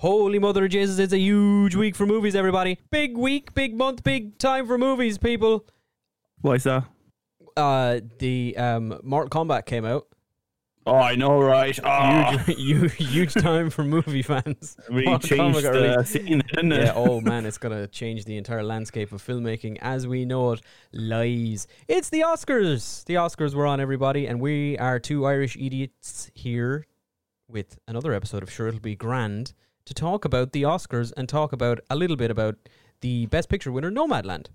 Holy mother of Jesus, it's a huge week for movies, everybody. Big week, big month, big time for movies, people. Why is that? Uh, the um, Mortal Kombat came out. Oh, I know, right? Oh, Huge, huge, huge time for movie fans. we Mortal changed Kombat the scene, didn't it? Yeah, oh man, it's gonna change the entire landscape of filmmaking as we know it lies. It's the Oscars. The Oscars were on everybody, and we are two Irish idiots here with another episode of Sure It'll Be Grand to talk about the Oscars and talk about a little bit about the Best Picture winner, Nomadland.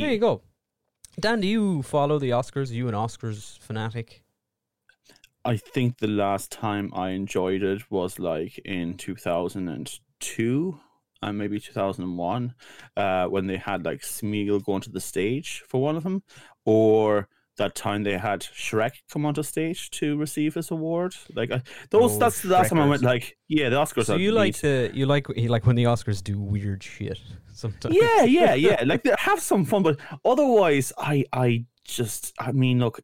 There you go. Dan, do you follow the Oscars? Are you an Oscars fanatic? I think the last time I enjoyed it was like in 2002 and maybe 2001 uh, when they had like Smeagol going to the stage for one of them, or that time they had Shrek come onto stage to receive his award. Like I, those, Oh, that's the last time I went. Like, yeah, the Oscars. So are you like neat. the you like you like when the Oscars do weird shit sometimes. yeah, yeah, yeah. Like they have some fun, but otherwise, I, I just, I mean, look,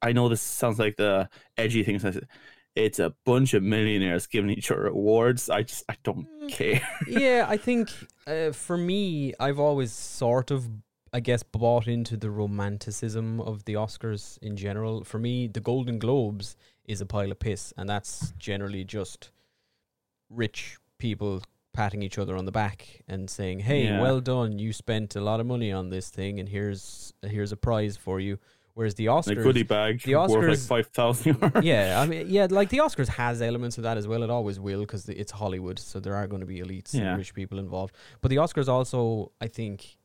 I know this sounds like the edgy thing. so It's a bunch of millionaires giving each other awards. I just, I don't Mm. care. yeah, I think uh, for me, I've always sort of, I guess, bought into the romanticism of the Oscars in general. For me, the Golden Globes is a pile of piss, and that's generally just rich people patting each other on the back and saying, "Hey, Yeah. well done! You spent a lot of money on this thing, and here's here's a prize for you." Whereas the Oscars, goodie bag the worth like five thousand yeah, I mean, yeah, like the Oscars has elements of that as well. It always will because it's Hollywood, so there are going to be elites Yeah. and rich people involved. But the Oscars also, I think,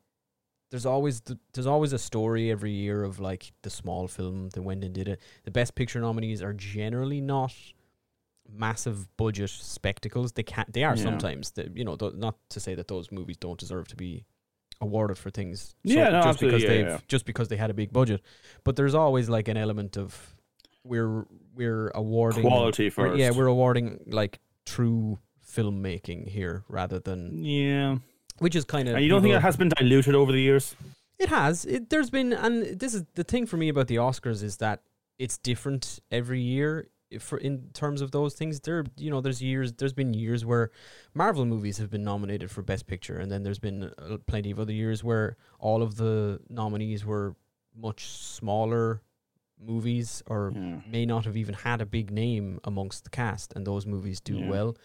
there's always the, there's always a story every year of like the small film that went and did it. The Best Picture nominees are generally not massive budget spectacles. They can they are Yeah. sometimes. You know, th- not to say that those movies don't deserve to be awarded for things. Yeah, no, just because yeah, they've yeah. just because they had a big budget. But there's always like an element of we're we're awarding Quality we're- first. yeah, we're awarding like true filmmaking here rather than yeah. Which is kind of And you don't think it has been diluted over the years? it has. It, there's been, and this is the thing for me about the Oscars is that it's different every year. For in terms of those things, there, you know, there's years, there's been years where Marvel movies have been nominated for Best Picture, and then there's been uh, plenty of other years where all of the nominees were much smaller movies or Yeah. may not have even had a big name amongst the cast, and those movies do Yeah. well.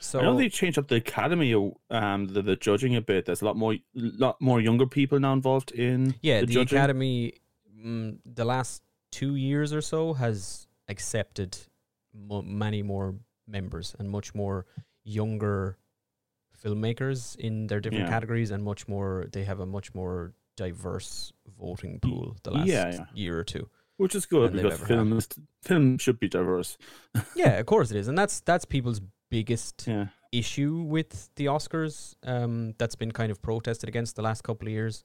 So I know they changed up the academy, um, the, the judging a bit. There's a lot more, lot more younger people now involved in Yeah, the, the. Academy, mm, the last two years or so, has accepted mo- many more members and much more younger filmmakers in their different Yeah. categories, and much more. They have a much more diverse voting pool the last yeah, yeah. year or two. which is good because ever film film should be diverse. yeah, of course it is, and that's that's people's biggest Yeah, issue with the Oscars um, that's been kind of protested against the last couple of years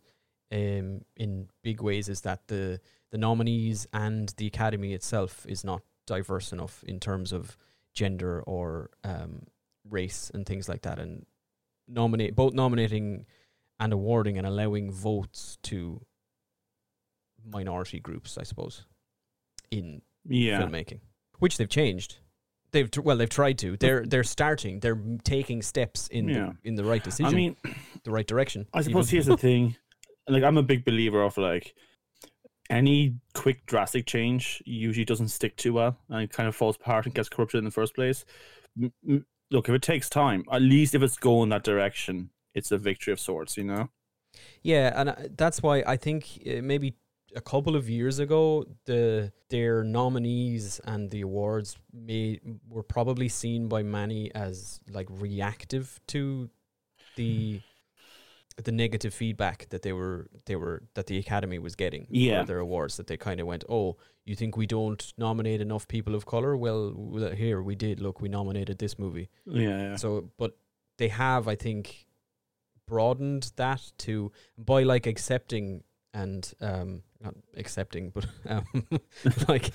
um, in big ways is that the the nominees and the Academy itself is not diverse enough in terms of gender or um, race and things like that, and nominate both nominating and awarding and allowing votes to minority groups, I suppose, in yeah. filmmaking, which they've changed. They've well, they've tried to. They're they're starting. They're taking steps in Yeah. the in the right decision, I mean, the right direction. I suppose even. here's the thing. Like, I'm a big believer of like any quick drastic change usually doesn't stick too well, and it kind of falls apart and gets corrupted in the first place. Look, if it takes time, at least if it's going that direction, it's a victory of sorts. You know? Yeah, and uh, that's why I think uh, maybe a couple of years ago, the their nominees and the awards may were probably seen by many as like reactive to the the negative feedback that they were they were that the academy was getting Yeah. for their awards that they kind of went oh you think we don't nominate enough people of color well well, uh, here we did look we nominated this movie Yeah. yeah. so, but they have, I think, broadened that to by like accepting and um not accepting but um like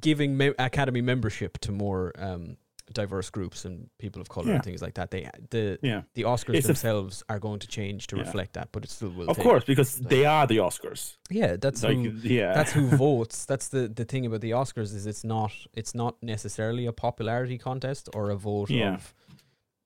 giving me- academy membership to more um diverse groups and people of color Yeah. and things like that they the Yeah, the oscars It's themselves are going to change to Yeah. reflect that but it still will of course, because they are the Oscars. yeah that's like, who yeah, that's who votes. That's the the thing about the Oscars is it's not it's not necessarily a popularity contest or a vote Yeah. of.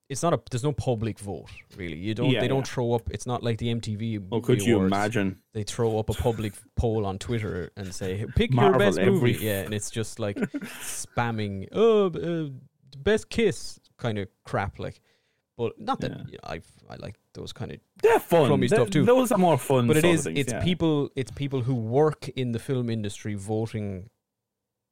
It's not a. There's no public vote really. You don't. Yeah, they don't yeah. throw up. It's not like the MTV. Well, could you awards. imagine? They throw up a public poll on Twitter and say, "Pick Marvel your best every movie." Yeah, and it's just like spamming. Oh, uh, best kiss kind of crap. Like, but not that Yeah. you know, I I like those kind of They're fun. Crummy Th- stuff too. Those are more fun. but it sort of is things, it's yeah. people it's people who work in the film industry voting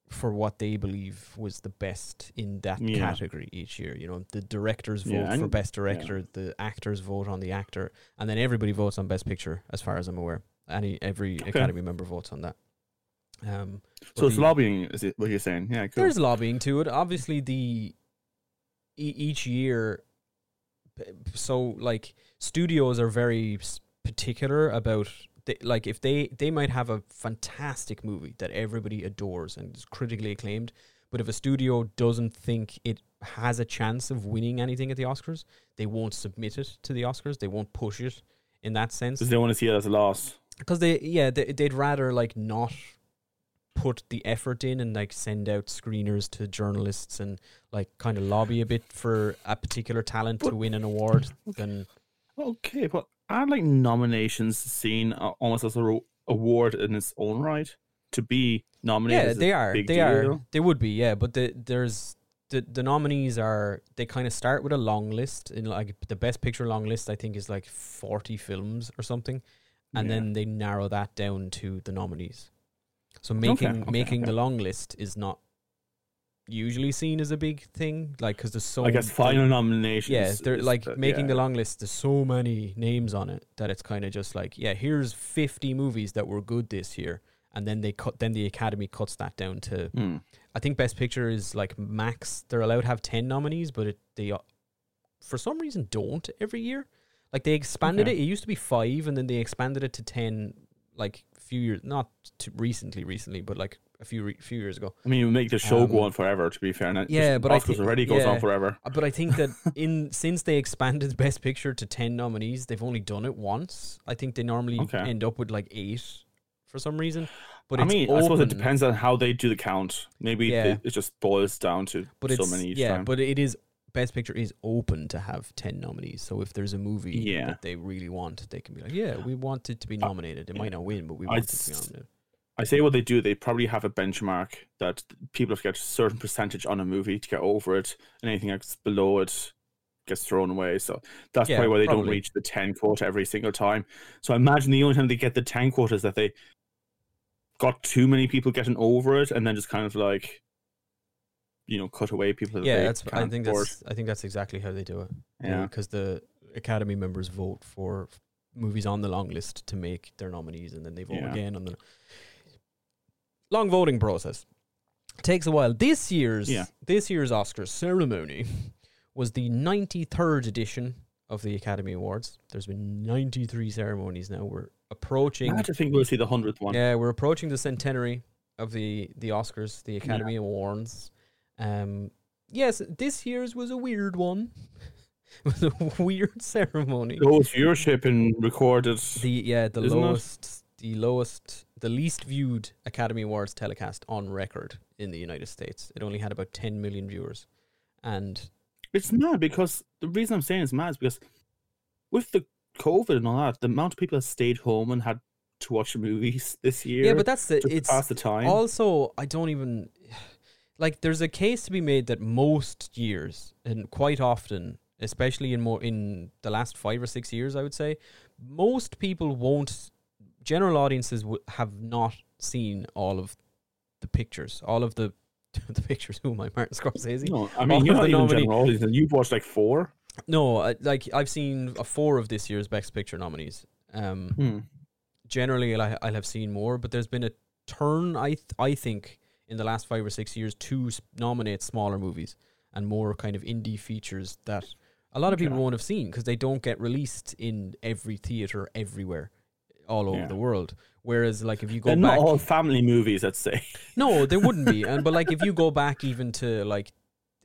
for what they believe was the best in that Yeah. category each year you know the directors vote Yeah, for best director the actors vote on the actor and then everybody votes on best picture as far as i'm aware any every academy member votes on that um So it's the- lobbying, is it what you're saying? Yeah, cool. there's lobbying to it. Obviously, the e- each year, so like studios are very particular about they, like if they they might have a fantastic movie that everybody adores and is critically acclaimed, but if a studio doesn't think it has a chance of winning anything at the Oscars, they won't submit it to the Oscars. They won't push it in that sense Because they want to see it as a loss. because they yeah they, they'd rather like not put the effort in and like send out screeners to journalists and like kind of lobby a bit for a particular talent to win an award than Okay, but are like nominations seen uh, almost as a award in its own right to be nominated? yeah they are they are they would be yeah but the, there's the the nominees are they kind of start with a long list in like the best picture long list I think is like 40 films or something and Yeah. then they narrow that down to the nominees. So making okay, making the long list is not usually seen as a big thing, like because there's so I guess like- final nominations. yeah, they're like the- making the long list. There's so many names on it that it's kind of just like, yeah, here's 50 movies that were good this year, and then they cut. Then the Academy cuts that down to. Hmm. I think Best Picture is like max. They're allowed to have 10 nominees, but it they uh, for some reason don't every year. Like they expanded Okay. it. It used to be five, and then they expanded it to 10. Like a few years, not too recently, recently, but like a few re- few years ago. I mean, you make the show go Um, on forever. To be fair, and yeah, but I Oscars already goes yeah. on forever. Uh, But I think that in since they expanded Best Picture to ten nominees, they've only done it once. I think they normally Okay. end up with like eight for some reason. But I it's mean, I suppose it depends on how they do the count. Maybe Yeah. it, it just boils down to But so many each yeah, time. but it is Best Picture is open to have ten nominees. So if there's a movie Yeah. that they really want, they can be like, yeah, we want it to be nominated. It might not win, but we I'd want it to be nominated. I say what they do. They probably have a benchmark that people have to get a certain percentage on a movie to get over it, and anything that's below it gets thrown away. So that's Yeah, probably why they don't reach the ten quota every single time. So I imagine the only time they get the ten quota is that they got too many people getting over it, and then just kind of like, you know, cut away people. That Yeah, that's. I think afford. that's. I think that's exactly how they do it. yeah. because the Academy members vote for movies on the long list to make their nominees, and then they vote Yeah. again on the long voting process. Takes a while. This year's Yeah. this year's Oscars ceremony was the ninety third edition of the Academy Awards. There's been ninety three ceremonies now. We're approaching. I think we'll see the hundredth one. Yeah, we're approaching the centenary of the the Oscars, the Academy Awards. Um, yes, this year's was a weird one. it was a weird ceremony. Lowest viewership in recorded. The yeah, the Isn't it? lowest, the lowest, the least viewed Academy Awards telecast on record in the United States. It only had about 10 million viewers, and It's mad because the reason I'm saying it's mad is because with the COVID and all that, the amount of people that stayed home and had to watch movies this year. yeah, but that's the it's pass the time. Also, I don't even like. There's a case to be made that most years and quite often, especially in more in the last five or six years, I would say, most people won't. General audiences w- have not seen all of the pictures, all of the the pictures. Who am I, Martin Scorsese? no, I all mean you're not even nominee- general audience, You've watched like four. No, I, like I've seen a four of this year's Best Picture nominees. Um, Hmm. generally I'll, I'll have seen more, but there's been a turn. I th- I think in the last five or six years to nominate smaller movies and more kind of indie features that A lot of people Okay. won't have seen because they don't get released in every theater everywhere, all over Yeah. the world. Whereas, like if you go They're back, not all family movies, let's say. no, there wouldn't be. And but like if you go back even to like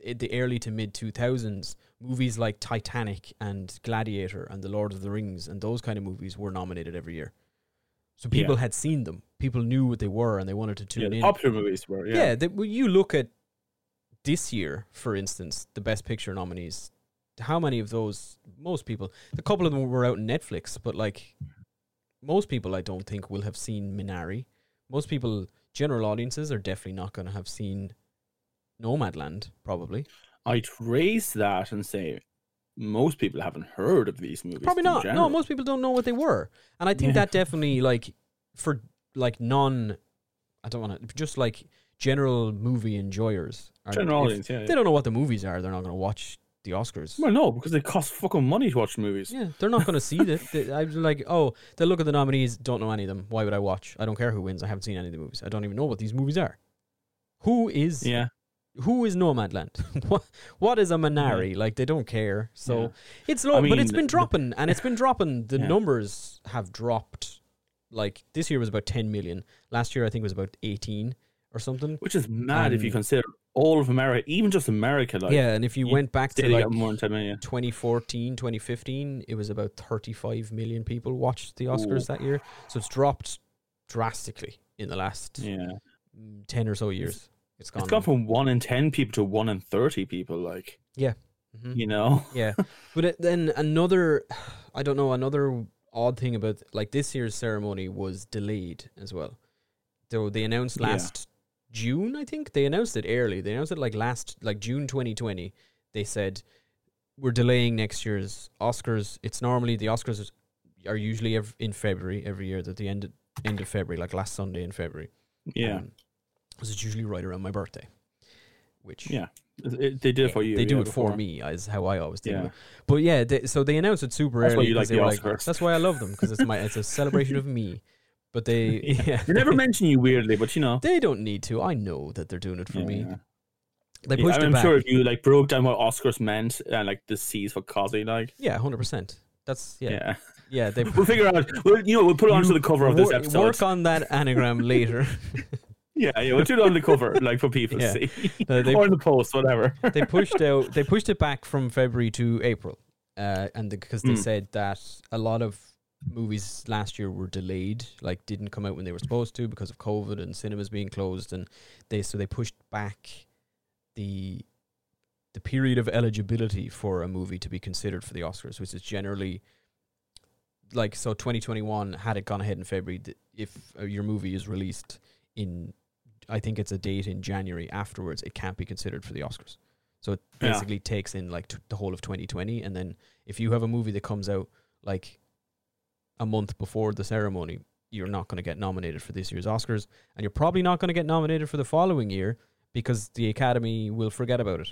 the early to mid two thousands, movies like Titanic and Gladiator and The Lord of the Rings and those kind of movies were nominated every year. So Yeah. people had seen them. People knew what they were and they wanted to Yeah, tune the in. popular movies were. Yeah, Yeah. that when you look at this year, for instance, the Best Picture nominees. How many of those? Most people. A couple of them were out on Netflix, but like most people, I don't think will have seen Minari. Most people, general audiences, are definitely not going to have seen Nomadland. Probably, I'd raise that and say most people haven't heard of these movies. probably not. No, most people don't know what they were, and I think Yeah. that definitely like for like non. I don't want to just like general movie enjoyers. are- General audience, yeah. They yeah. don't know what the movies are. They're not going to watch the Oscars. Well, no, because they cost fucking money to watch movies. Yeah, they're not going to see it. I'm like, oh, they look at the nominees, don't know any of them. Why would I watch? I don't care who wins. I haven't seen any of the movies. I don't even know what these movies are. Who is Yeah. who is Nomadland? what what is a Minari? Like they don't care. So Yeah. it's low, I but it's been the- dropping, and it's been dropping. The Yeah. numbers have dropped. Like this year was about 10 million. Last year I think it was about 18 or something. Which is mad if you consider all of America, even just America. Like, yeah, and if you you went back to like more than 10 million. 2014, 2015, it was about 35 million people watched the Oscars Ooh. that year. So it's dropped drastically in the last Yeah. mm, 10 or so years. It's gone. It's gone from 1 in 10 people to 1 in 30 people. Like, Mhm. you know? Yeah. But it, then another, I don't know, another odd thing about like this year's ceremony was delayed as well. So they announced Yeah. June, I think. They announced it early. They announced it like last, like June 2020. They said, we're delaying next year's Oscars. It's normally, the Oscars are usually ev- in February every year, at the end of, end of February, like last Sunday in February. Yeah. Um, it's usually right around my birthday, which Yeah. It- they did it for you. they do yeah, it for me, is how I always do Yeah. it. But yeah, they, so they announced it super That's why early. like they the were like, That's why I love them because it's my it's a celebration of me. But they Yeah. yeah, They never mention you weirdly, but you know. they don't need to. I know that they're doing it for me. Yeah. They Yeah, pushed I'm it back. sure if you like broke down what Oscars meant and like the C's for Cosy, like Yeah, hundred percent. That's yeah, yeah. yeah, they we'll figure out. We'll you know we'll put it onto You the cover of this episode. Work on that anagram later. yeah, yeah, we'll do it on the cover, like for people Yeah. to see, No, they- or in the post, whatever. they pushed out. They pushed it back from February to April, uh, and because they Mm. said that a lot of movies last year were delayed, like didn't come out when they were supposed to because of COVID and cinemas being closed, and they so they pushed back the the period of eligibility for a movie to be considered for the Oscars, which is generally like so 2021 had it gone ahead in February th- if uh, your movie is released in I think it's a date in January afterwards it can't be considered for the Oscars. So it Yeah. basically takes in like t- the whole of 2020 and then if you have a movie that comes out like a month before the ceremony you're not going to get nominated for this year's Oscars and you're probably not going to get nominated for the following year because the academy will forget about it.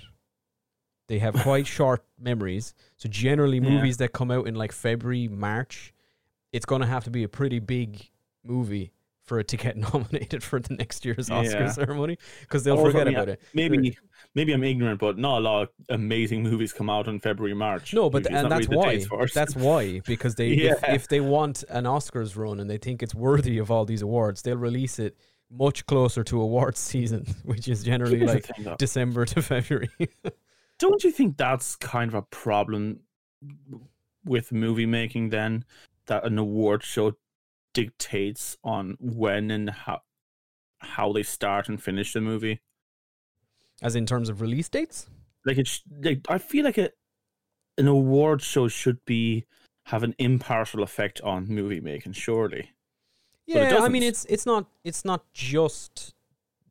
They have quite short memories. So generally Yeah. movies that come out in like February, March, it's going to have to be a pretty big movie for it to get nominated for the next year's Oscar Yeah. ceremony because they'll I forget mean, about it. Maybe, maybe I'm ignorant, but not a lot of amazing movies come out in February, March. No, but it's and that's really why. dates for it. That's why because they if, Yeah. if they want an Oscars run and they think it's worthy of all these awards, they'll release it much closer to awards season, which is generally Here's like thing. December to February. Don't you think that's kind of a problem with movie making then? That an award show dictates on when and how how they start and finish the movie. As in terms of release dates? Like it, sh- like I feel like a, an award show should be have an impartial effect on movie making. Surely, Yeah, I mean it's it's not it's not just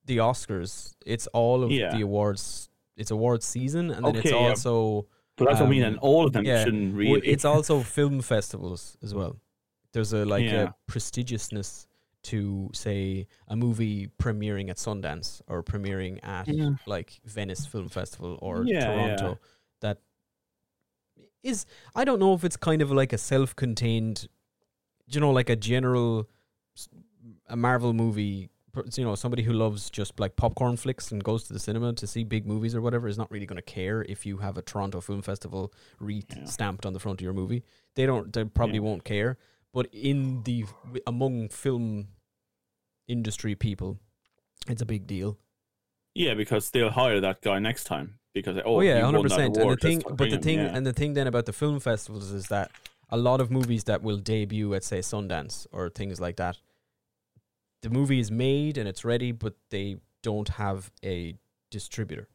the Oscars. It's all of Yeah. the awards. It's awards season, and then it's yeah. also but that's what I mean. Um, And all of them yeah, shouldn't really. it's also film festivals as well. There's a like Yeah. a prestigiousness to say a movie premiering at Sundance or premiering at Yeah. like Venice Film Festival or Yeah, Toronto that is I don't know if it's kind of like a self-contained you know like a general a Marvel movie you know somebody who loves just like popcorn flicks and goes to the cinema to see big movies or whatever is not really going to care if you have a Toronto Film Festival wreath Yeah. stamped on the front of your movie. They don't. They probably Yeah. won't care. But in the among film industry people, it's a big deal. Yeah, because they'll hire that guy next time because oh, Oh, yeah, hundred percent. And the thing, but the thing, yeah. and the thing then about the film festivals is that a lot of movies that will debut at say Sundance or things like that, the movie is made and it's ready, but they don't have a distributor.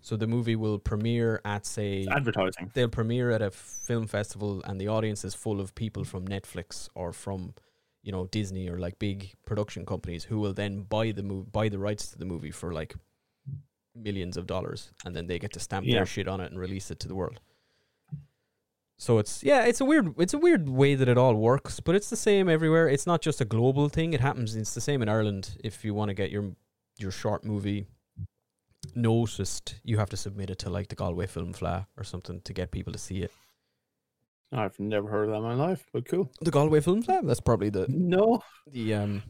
So the movie will premiere at say advertising. they'll premiere at a film festival and the audience is full of people from Netflix or from you know Disney or like big production companies who will then buy the move buy the rights to the movie for like millions of dollars and then they get to stamp Yeah. their shit on it and release it to the world. So it's yeah, it's a weird it's a weird way that it all works, but it's the same everywhere. It's not just a global thing. It happens it's the same in Ireland if you want to get your your short movie noticed, you have to submit it to like the Galway Film Fleadh or something to get people to see it. I've never heard of that in my life, but cool. The Galway Film Fleadh, that's probably the No, the um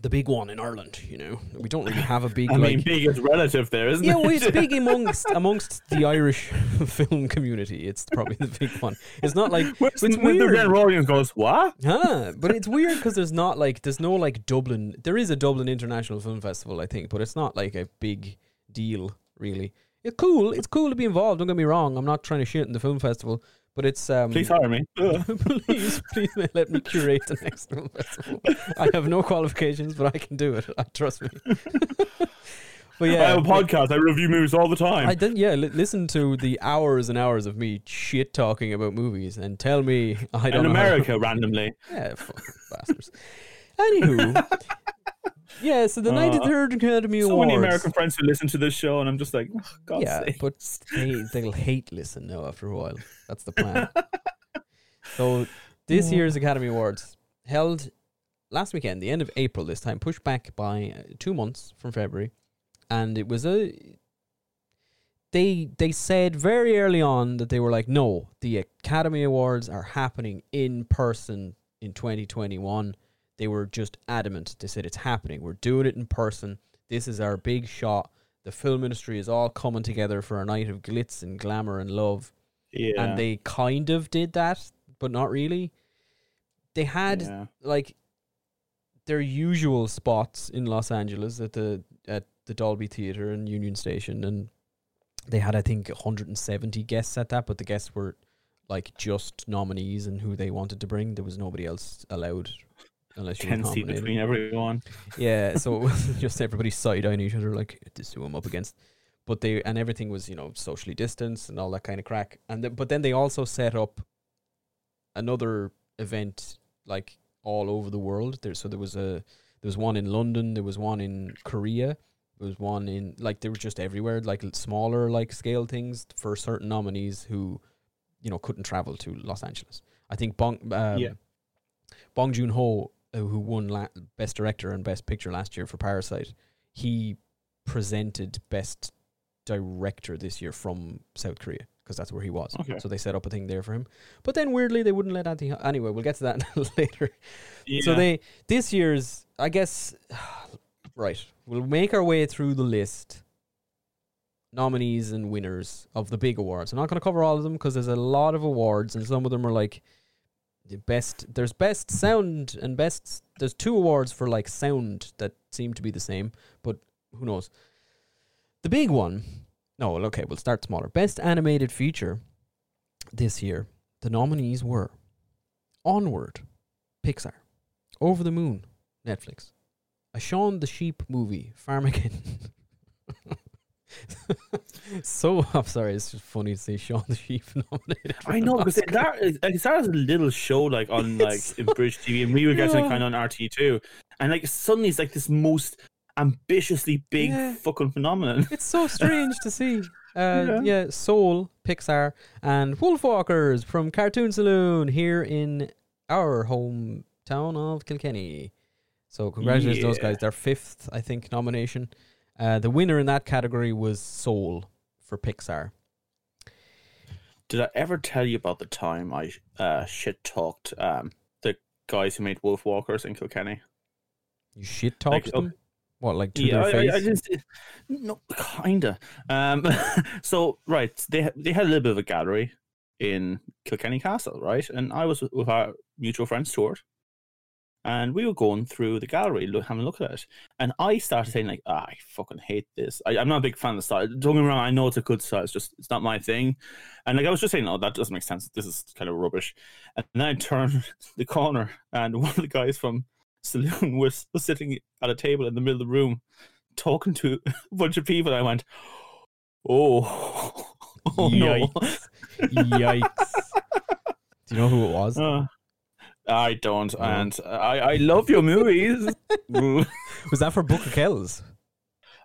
the big one in Ireland. You know, we don't really have a big I like. mean, big is relative there, isn't yeah, it? well, it's big amongst amongst the Irish film community. It's probably the big one. It's not like Where's it's when the weird. audience goes, what? Huh, but it's weird because there's not like there's no like Dublin. There is a Dublin International Film Festival, I think, but it's not like a big deal really. It's cool. It's cool to be involved. Don't get me wrong. I'm not trying to shit in the film festival, but it's um. Please hire me. Please, please let me curate the next film festival. I have no qualifications, but I can do it. Trust me. but yeah, I have a podcast. I review movies all the time. I did. Yeah, li- listen to the hours and hours of me shit talking about movies and tell me I don't in know how to- America, randomly. Yeah, bastards. Anywho, yeah. So the Uh, 93rd Academy So Awards. So many American friends who listen to this show, and I'm just like, oh, God's yeah, sake. but they they'll hate listen now after a while. That's the plan. so this year's Academy Awards held last weekend, the end of April. This time pushed back by uh, two months from February, and it was a. They they said very early on that they were like, no, the Academy Awards are happening in person in 2021. They were just adamant. They said it's happening. We're doing it in person. This is our big shot. The film industry is all coming together for a night of glitz and glamour and love. yeah. And they kind of did that, but not really. They had yeah. like their usual spots in Los Angeles at the at the Dolby Theater and Union Station and they had I think 170 guests at that but the guests were like just nominees and who they wanted to bring there was nobody else allowed unless you were Ten seat between everyone. yeah so just everybody side eyeing each other like this is who I'm up against but they and everything was you know socially distanced and all that kind of crack and th- but then they also set up another event like all over the world there so there was a there was one in London there was one in Korea there was one in like they were just everywhere like smaller like scale things for certain nominees who you know couldn't travel to Los Angeles I think Bong um, Yeah. Bong Joon Ho Uh, who won la- best director and best picture last year for Parasite he presented best director this year from South Korea because that's where he was. Okay. So they set up a thing there for him. But then weirdly they wouldn't let Anthony. Anyway, we'll get to that later. Yeah. So they this year's I guess right. We'll make our way through the list. Nominees and winners of the big awards. I'm not going to cover all of them because there's a lot of awards and some of them are like the best. There's best sound and best. There's two awards for like sound that seem to be the same, but who knows? The big one. No, okay, we'll start smaller. Best animated feature this year. The nominees were Onward, Pixar, Over the Moon, Netflix, a Shaun the Sheep movie, Farmageddon. so I'm sorry, it's just funny to see Shaun the Sheep nominated. I know because that is, like, that is a little show like on like in British TV, and we were getting Yeah. kind of on RTÉ Two, and like suddenly it's like this most ambitiously big Yeah. fucking phenomenon. It's so strange to see. Uh, yeah. Yeah. Soul, Pixar, and Wolfwalkers from Cartoon Saloon here in our hometown of Kilkenny. So congratulations to those Yeah. guys. Their fifth, I think, nomination. Uh, the winner in that category was Soul for Pixar. Did I ever tell you about the time I uh, shit talked um, the guys who made Wolf Walkers in Kilkenny? You shit talk Like, to them. What, like to yeah, their I, face? I, I just no, kinda. Um, so right, they they had a little bit of a gallery in Kilkenny Castle, right? And I was with- with our mutual friend Stuart, and we were going through the gallery, look, having a look at it. And I started saying like, ah, I fucking hate this. I, I'm not a big fan of the style. Don't get me wrong, I know it's a good style. It's just it's not my thing. And like I was just saying, no, that doesn't make sense. This is kind of rubbish. And then I turned the corner, and one of the guys from Saloon was, was sitting at a table in the middle of the room, talking to a bunch of people. I went, oh, oh no. Yikes. Do you know who it was? Uh, I don't, and I, I love your movies. Was that for Book of Kells?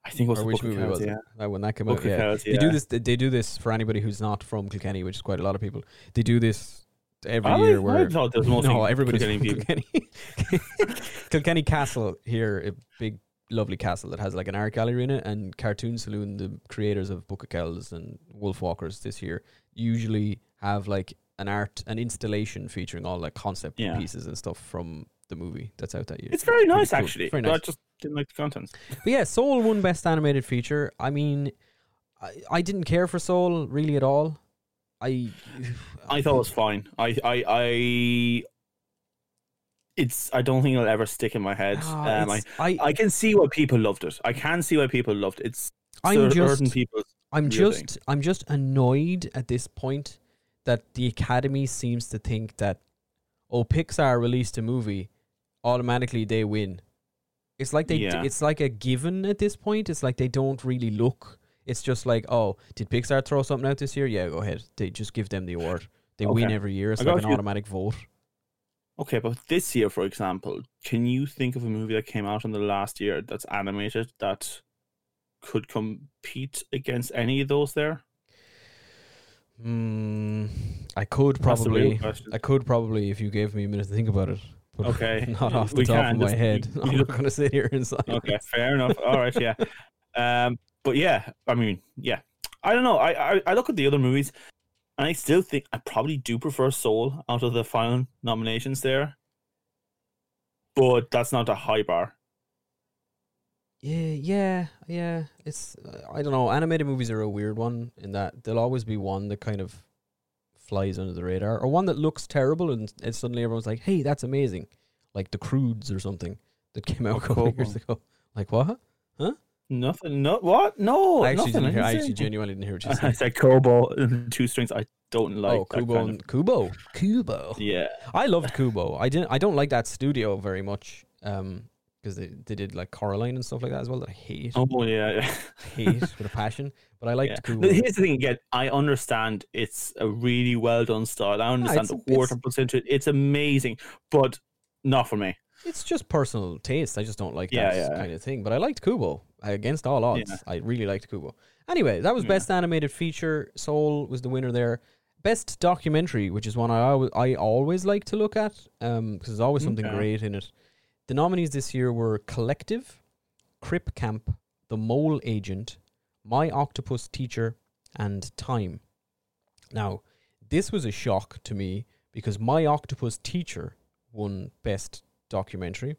I think it was or which Book of movie Kells, was yeah. it? When that came out, yeah. Kells, They do this. They do this for anybody who's not from Kilkenny, which is quite a lot of people. They do this every I, year. I Where thought there was mostly no, everybody's Kilkenny from people. Kilkenny. Kilkenny Castle here, a big, lovely castle that has like an art gallery in it, and Cartoon Saloon, the creators of Book of Kells and Wolf Walkers this year, usually have like an art, an installation featuring all like concept Yeah. pieces and stuff from the movie that's out that year. It's very nice, cool. actually. Very But I just didn't like the contents. But yeah, Soul won Best Animated Feature. I mean, I, I didn't care for Soul really at all. I I thought it was fine. I, I, I. It's. I don't think it'll ever stick in my head. Ah, um, I, I, I can see why people loved it. I can see why people loved it. It's I'm certain just people. I'm just I'm just annoyed at this point that the Academy seems to think that oh Pixar released a movie, automatically they win. It's like they Yeah. it's like a given at this point. It's like they don't really look. It's just like oh did Pixar throw something out this year? Yeah, go ahead. They just give them the award. They win every year. It's I like an you. automatic vote. Okay, but this year, for example, can you think of a movie that came out in the last year that's animated that could compete against any of those there? Hmm. I could That's the real probably. I could probably if you gave me a minute to think about it. But Okay, not off the we top can, of my just- head. you- I'm not going to sit here and. Okay, fair enough. All right, yeah. Um, but yeah, I mean, yeah, I don't know. I, I I look at the other movies, and I still think I probably do prefer Soul out of the final nominations there. But that's not a high bar. Yeah, yeah, yeah. It's uh, I don't know. Animated movies are a weird one in that there'll always be one that kind of flies under the radar, or one that looks terrible, and, and suddenly everyone's like, "Hey, that's amazing!" Like the Croods or something that came out a couple years ago. Like what? Huh? Nothing. No. What? No. I actually nothing. didn't hear. I actually genuinely didn't hear what you said. I said. Kubo and two strings. I don't like oh, Kubo kind and Kubo, Kubo. yeah. I loved Kubo. I didn't. I don't like that studio very much. Um, because they they did like Coraline and stuff like that as well. That I hate, Oh yeah. yeah. hate with a passion. But I liked Yeah. Kubo. Here's the thing again. I understand it's a really well done style. I understand it's- the work and puts into it. It's amazing, but not for me. It's just personal taste. I just don't like Yeah, that yeah. kind of thing. But I liked Kubo against all odds. Yeah. I really liked Kubo. Anyway, that was Yeah. best animated feature. Soul was the winner there. Best documentary, which is one I always, I always like to look at, um, because there's always something Okay. great in it. The nominees this year were Collective, Crip Camp, The Mole Agent, My Octopus Teacher, and Time. Now, this was a shock to me because My Octopus Teacher won Best Documentary.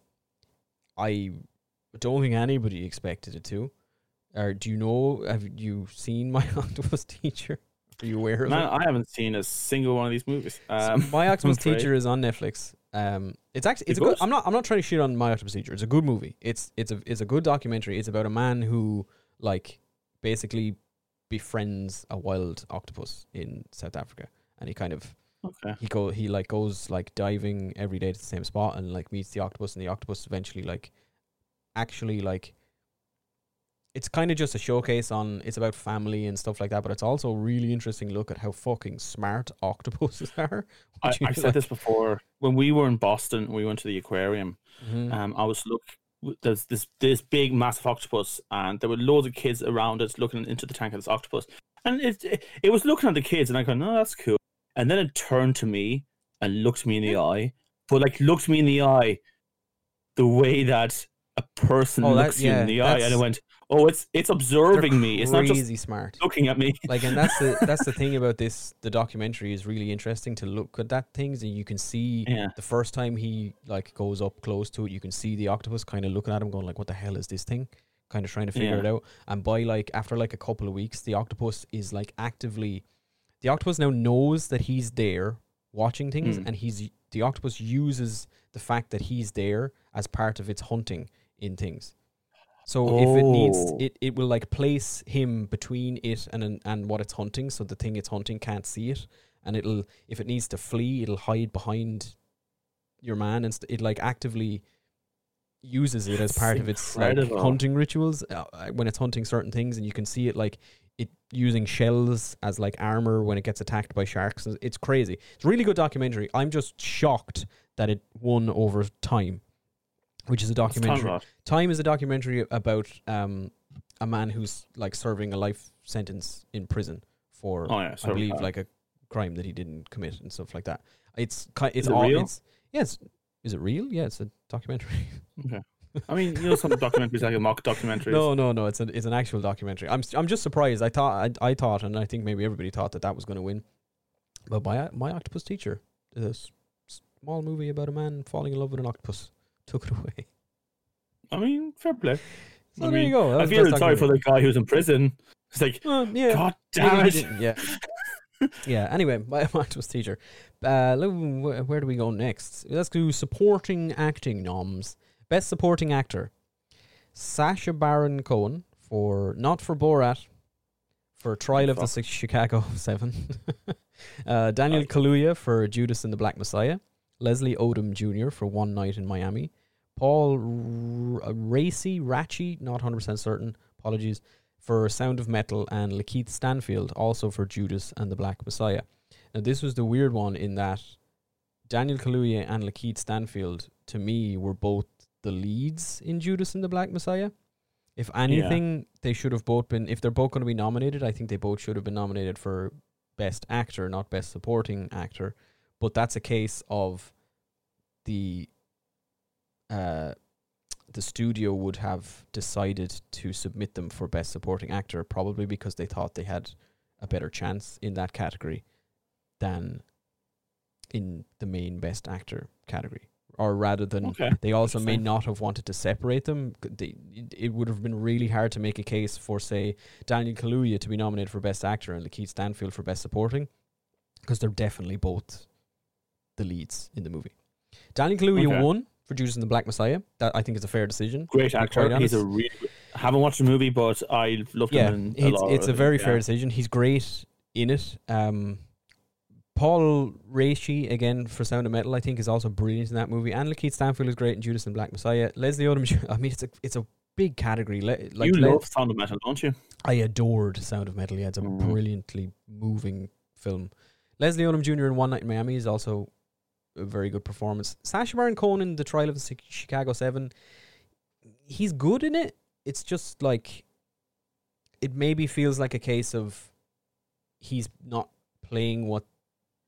I don't think anybody expected it to. Or do you know? Have you seen My Octopus Teacher? Are you aware of Man, it? I haven't seen a single one of these movies. So Um, My Octopus. Teacher is on Netflix. Um, it's actually it's a good. I'm not I'm not trying to shit on My Octopus Teacher. It's a good movie. It's it's a it's a good documentary. It's about a man who like basically befriends a wild octopus in South Africa, and he kind of okay. he go he like goes like diving every day to the same spot and like meets the octopus, and the octopus eventually like actually like it's kind of just a showcase on it's about family and stuff like that, but it's also a really interesting look at how fucking smart octopuses are. I, I've said like- this before. When we were in Boston, we went to the aquarium. Mhm. Um, I was look. There's this this big massive octopus, and there were loads of kids around it looking into the tank of this octopus, and it it, it was looking at the kids, and I go, no, that's cool. And then it turned to me and looked me in the eye, but like looked me in the eye, the way that a person Oh, that- looks you yeah, in the eye, and I went, Oh, it's it's observing me. It's not just crazy smart. looking at me. Like, and that's the that's the thing about this. The documentary is really interesting to look at that things, and you can see Yeah. the first time he like goes up close to it, you can see the octopus kind of looking at him, going like, "What the hell is this thing?" Kind of trying to figure Yeah. it out. And by like after like a couple of weeks, the octopus is like actively. The octopus now knows that he's there watching things, Mm. and he's the octopus uses the fact that he's there as part of its hunting in things. So if it needs, Oh. it, it will like place him between it and and- and what it's hunting, so the thing it's hunting can't see it, and it'll if it needs to flee, it'll hide behind your man, and st- it like actively uses it as part of its like hunting rituals uh, uh, when it's hunting certain things, and you can see it like it using shells as like armor when it gets attacked by sharks. It's crazy. It's a really good documentary. I'm just shocked that it won over time, which is a What's time documentary. Time is a documentary about um, a man who's like serving a life sentence in prison for, Oh yeah, I believe, like a crime that he didn't commit and stuff like that. It's it's it all real? it's yes. Is it real? Yeah, it's a documentary. okay. I mean, you know, some documentaries like a mock documentaries. no, no, no. It's an it's an actual documentary. I'm I'm just surprised. I thought I, I thought, and I think maybe everybody thought that that was going to win. But my my octopus teacher, did a s- small movie about a man falling in love with an octopus, took it away. I mean, fair play. So I there you go. I feel sorry for the guy who's in prison. It's like, Well, yeah. God damn it. Yeah. yeah. Anyway, my mind was teacher. Uh, where do we go next? Let's do supporting acting noms. Best supporting actor: Sacha Baron Cohen for not for Borat, for Trial of the Fuck. Six Chicago Seven. uh, Daniel. Kaluuya for Judas and the Black Messiah. Leslie Odom Jr. for One Night in Miami. Paul R- uh, Racy, Ratchy, not 100% certain, apologies, for Sound of Metal, and Lakeith Stanfield also for Judas and the Black Messiah. Now, this was the weird one in that Daniel Kaluuya and Lakeith Stanfield, to me, were both the leads in Judas and the Black Messiah. If anything, they should have both been, if they're both going to be nominated, I think they both should have been nominated for Best Actor, not Best Supporting Actor. But that's a case of the uh, the studio would have decided to submit them for best supporting actor probably because they thought they had a better chance in that category than in the main best actor category. Or rather than Okay. they also may not have wanted to separate them. They, it- would have been really hard to make a case for say Daniel Kaluuya to be nominated for best actor and Lakeith Stanfield for best supporting because they're definitely both the leads in the movie. Daniel Kaluuya Okay. won for Judas and the Black Messiah. That I think is a fair decision. Great to actor. He's a really. I haven't watched the movie, but I loved yeah, him. In a it's lot it's a very yeah. fair decision. He's great in it. Um, Paul Raci again for Sound of Metal, I think, is also brilliant in that movie. And Lakeith Stanfield is great in Judas and Black Messiah. Leslie Odom, Jr. I mean, it's a it's a big category. Le- like you Le- love Sound of Metal, don't you? I adored Sound of Metal. Yeah, it's a Mm. brilliantly moving film. Leslie Odom Jr. in One Night in Miami is also a very good performance. Sacha Baron Cohen in The Trial of the Chicago Seven, he's good in it. It's just like it maybe feels like a case of he's not playing what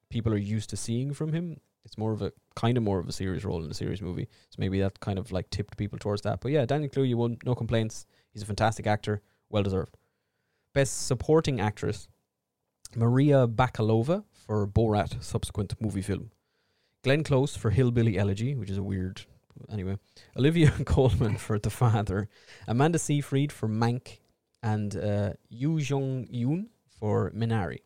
people are used to seeing from him. It's more of a kind of more of a serious role in a serious movie. So maybe that kind of like tipped people towards that. But yeah, Daniel Kaluuya won, no complaints. He's a fantastic actor, well deserved. Best supporting actress, Maria Bakalova for Borat subsequent movie film. Glenn Close for Hillbilly Elegy, which is a weird anyway. Olivia Colman for The Father. Amanda Seyfried for Mank and uh, Yu Jong Yoon for Minari.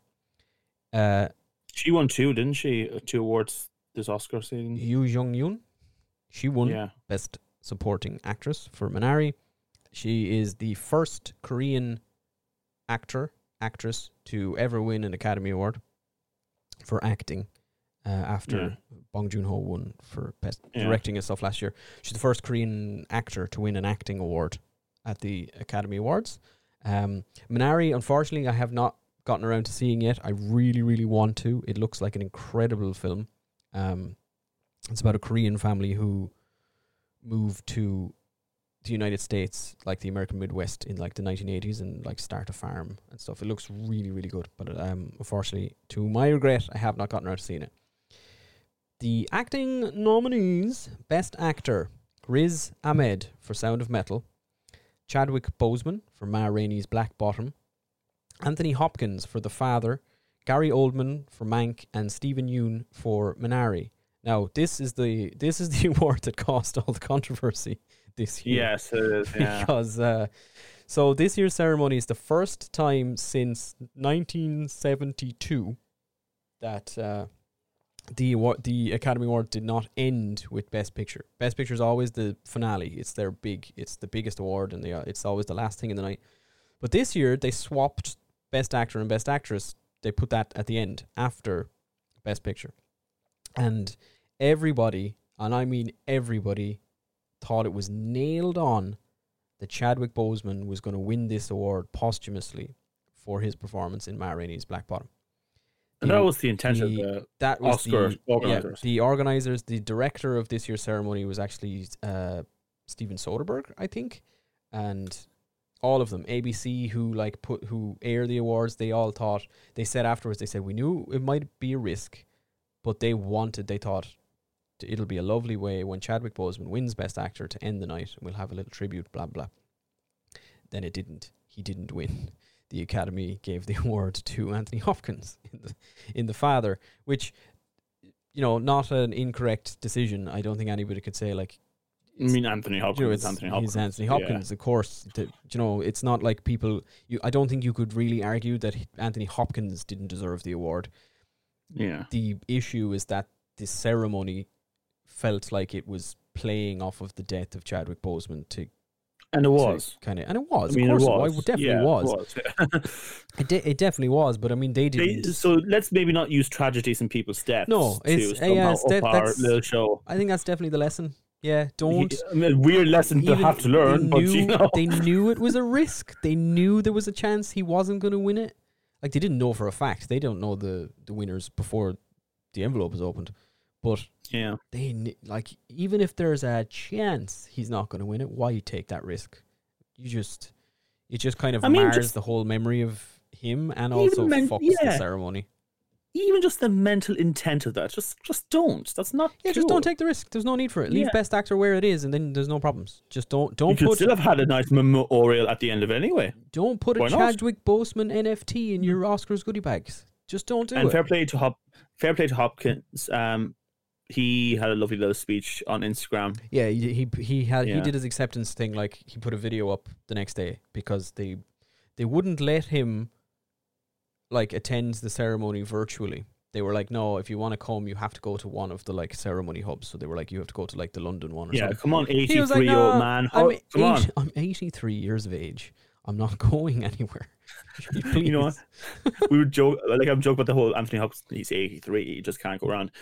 Uh, She won two, didn't she? Uh, Two awards this Oscar season. Yu Jong Yoon, she won Yeah. Best Supporting Actress for Minari. She is the first Korean actor, actress to ever win an Academy Award for acting uh, after Yeah. Bong Joon Ho won for Best Yeah. Directing and stuff last year. She's the first Korean actor to win an acting award at the Academy Awards. Um, Minari, unfortunately, I have not gotten around to seeing yet. I really, really want to. It looks like an incredible film. Um, it's about a Korean family who moved to the United States, like the American Midwest, in like the 1980s, and like start a farm and stuff. It looks really, really good. But um, unfortunately, to my regret, I have not gotten around to seeing it. The acting nominees: Best Actor, Riz Ahmed for Sound of Metal, Chadwick Boseman for Ma Rainey's Black Bottom, Anthony Hopkins for The Father, Gary Oldman for Mank, and Steven Yeun for Minari. Now, this is the this is the award that caused all the controversy this year. Yes, it is. Yeah. because uh, so this year's ceremony is the first time since 1972 that uh, the award, the Academy Award did not end with Best Picture. Best Picture is always the finale. It's their big. It's the biggest award, and they are, it's always the last thing in the night. But this year they swapped Best Actor and Best Actress. They put that at the end after Best Picture, and everybody, and I mean everybody, thought it was nailed on that Chadwick Boseman was going to win this award posthumously for his performance in Ma Rainey's Black Bottom. The- that was the intent of the- the that was Oscar the, organizers. Yeah, the organizers, the director of this year's ceremony was actually uh, Steven Soderbergh, I think, and all of them, ABC, who like put who air the awards, they all thought they said afterwards. They said we knew it might be a risk, but they wanted. They thought it'll be a lovely way when Chadwick Boseman wins Best Actor to end the night, and we'll have a little tribute. Blah blah. Then it didn't. He didn't win. The Academy gave the award to Anthony Hopkins in the in the Father, which you know, not an incorrect decision. I don't think anybody could say like I mean, Anthony Hopkins. you know, it's Anthony Hopkins. He's Anthony yeah. Hopkins, of course. The- you know, it's not like people. You, I don't think you could really argue that Anthony Hopkins didn't deserve the award. Yeah. The issue is that this ceremony felt like it was playing off of the death of Chadwick Boseman to And it was. kind of, and it was. I mean, of it course, was. It, was. definitely yeah, was. It was. It, de- it definitely was. But I mean, they didn't. so let's maybe not use tragedies in people's deaths. No, it's- to yeah, it's up our little show. I think that's definitely the lesson. Yeah, don't. I mean, weird lesson to have to learn, but you know, they knew it was a risk. They knew there was a chance he wasn't going to win it. Like they didn't know for a fact. They don't know the the winners before the envelope is opened. But yeah. they like even if there's a chance he's not going to win it, why you take that risk? You just it just kind of I mean, mars just- the whole memory of him and also men- fucks the ceremony. Even just the mental intent of that, just just don't. That's not. Yeah, just don't take the risk. There's no need for it. Leave Yeah. best actor where it is, and then there's no problems. Just don't don't could put still have had a nice memorial at the end of it anyway. Don't put a Why not? Chadwick Boseman NFT in your Oscars goodie bags. Just don't do and it. And fair play to Hop, fair play to Hopkins. Um, he had a lovely little speech on Instagram. yeah, he he had he did his acceptance thing. Like he put a video up the next day because they they wouldn't let him like attend the ceremony virtually. They were like, no, if you want to come, you have to go to one of the like ceremony hubs. So they were like, you have to go to like the London one or Yeah, something. come on, eighty-three like, "No, old man. I'm, come on. I'm 83 years of age. I'm not going anywhere. You know what? We would joke like I'm joking about the whole Anthony Hopkins. He's 83. He just can't go around.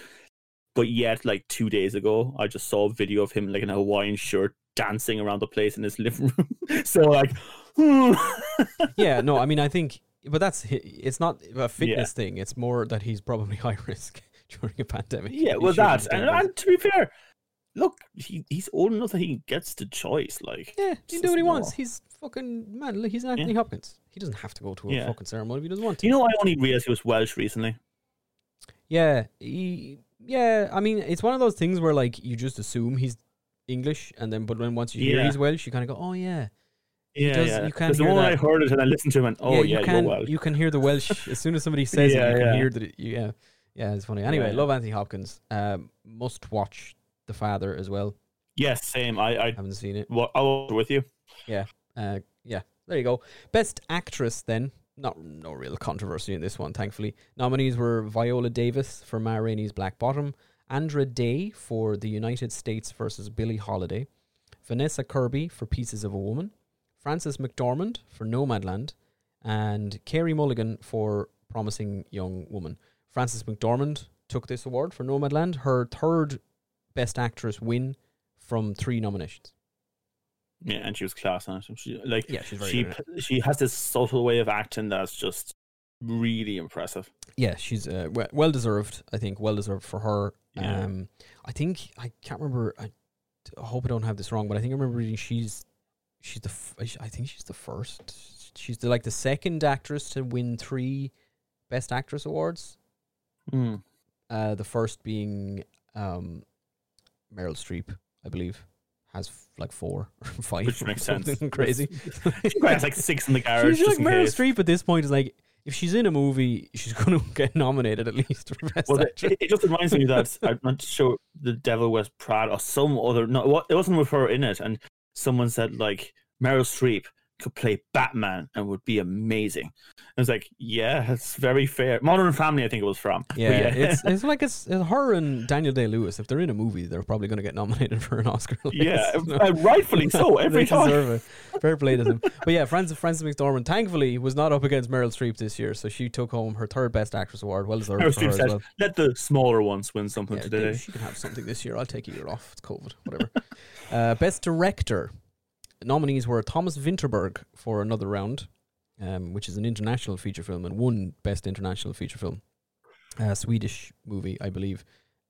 But yet, like two days ago, I just saw a video of him like in a Hawaiian shirt dancing around the place in his living room. so like, hmm. yeah, no, I mean, I think, but that's it's not a fitness thing. It's more that he's probably high risk during a pandemic. yeah, well, that and, and to be fair, look, he he's old enough that he gets the choice. Like, Yeah, he can do what he wants. He's fucking man. Look, he's Anthony Hopkins. He doesn't have to go to a Yeah. fucking ceremony if he doesn't want to. you know, I only realized he was Welsh recently. yeah, he, yeah. I mean, it's one of those things where like you just assume he's English, and then but when once you hear Yeah. he's Welsh, you kind of go, oh yeah, Yeah, does- yeah. you can Because the hear moment I heard it and I listened to him, and oh yeah, yeah, you can Welsh. you can hear the Welsh as soon as somebody says Yeah, it. You can yeah. hear that. It, yeah, yeah, it's funny. Anyway, Yeah. love Anthony Hopkins. Um, must watch The Father as well. Yes, same. I I Haven't seen it. wa- I was with you. Uh, yeah, there you go. Best actress then. Not no real controversy in this one, thankfully. Nominees were Viola Davis for Ma Rainey's Black Bottom, Andra Day for The United States versus Billie Holiday, Vanessa Kirby for Pieces of a Woman, Frances McDormand for Nomadland, and Carey Mulligan for Promising Young Woman. Frances McDormand took this award for Nomadland, her third Best Actress win from three nominations. Yeah, and she was class on it. She, like Yeah, she's very she she has this subtle way of acting that's just really impressive. Yeah, she's uh, we- well deserved. I think well deserved for her. Yeah. Um, I think I can't remember. I, I hope I don't have this wrong, but I think I remember reading she's she's the f- I think she's the first. She's the like the second actress to win three Best Actress awards. Uh, the first being um, Meryl Streep, I believe, has like four or five, Which makes sense. crazy. She has like six in the garage. she's like Meryl. Streep at this point is like if she's in a movie, she's going to get nominated at least for best Well, actress. it, it just reminds me that I'm not sure the Devil Wears Prada or some other. No, it wasn't with her in it, and someone said like Meryl Streep could play Batman and would be amazing. I was like, yeah, it's very fair. Modern Family, I think it was from. But Yeah, it's it's like it's, it's her and Daniel Day Lewis. If they're in a movie, they're probably going to get nominated for an Oscar. like, yeah, you know. uh, rightfully so. Every time. it. Fair play to them. But yeah, Frances Frances McDormand thankfully was not up against Meryl Streep this year, so she took home her third best actress award. Well deserved Meryl Streep as said, well. "Let the smaller ones win something Yeah, today." she can have something this year. I'll take a year off. It's COVID, whatever. uh, best director nominees were Thomas Vinterberg for Another Round, um, which is an international feature film and won best international feature film. A Swedish movie, I believe,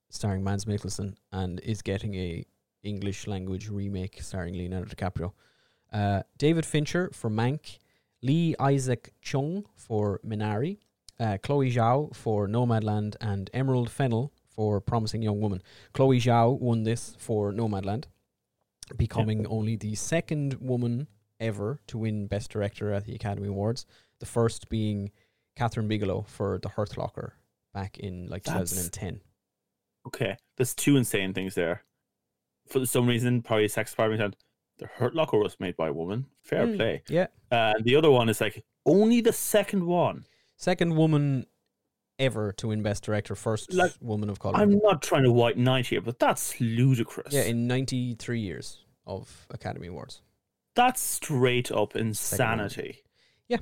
starring Mads Mikkelsen and is getting a English language remake starring Leonardo DiCaprio. Uh, David Fincher for Mank, Lee Isaac Chung for Minari, uh, Chloe Zhao for Nomadland, and Emerald Fennell for Promising Young Woman. Chloe Zhao won this for Nomadland, becoming only the second woman ever to win Best Director at the Academy Awards. The first being Kathryn Bigelow for The Hurt Locker back in like That's- 2010. Okay, there's two insane things there. For some reason, probably sex department said the Hurt Locker was made by a woman. Fair Mm, play. Yeah, Uh, the other one is like only the second one. second woman ever to win Best Director, first Like, woman of color. I'm not trying to white knight here, but that's ludicrous. yeah, in 93 years of Academy Awards. that's straight up insanity. Yeah,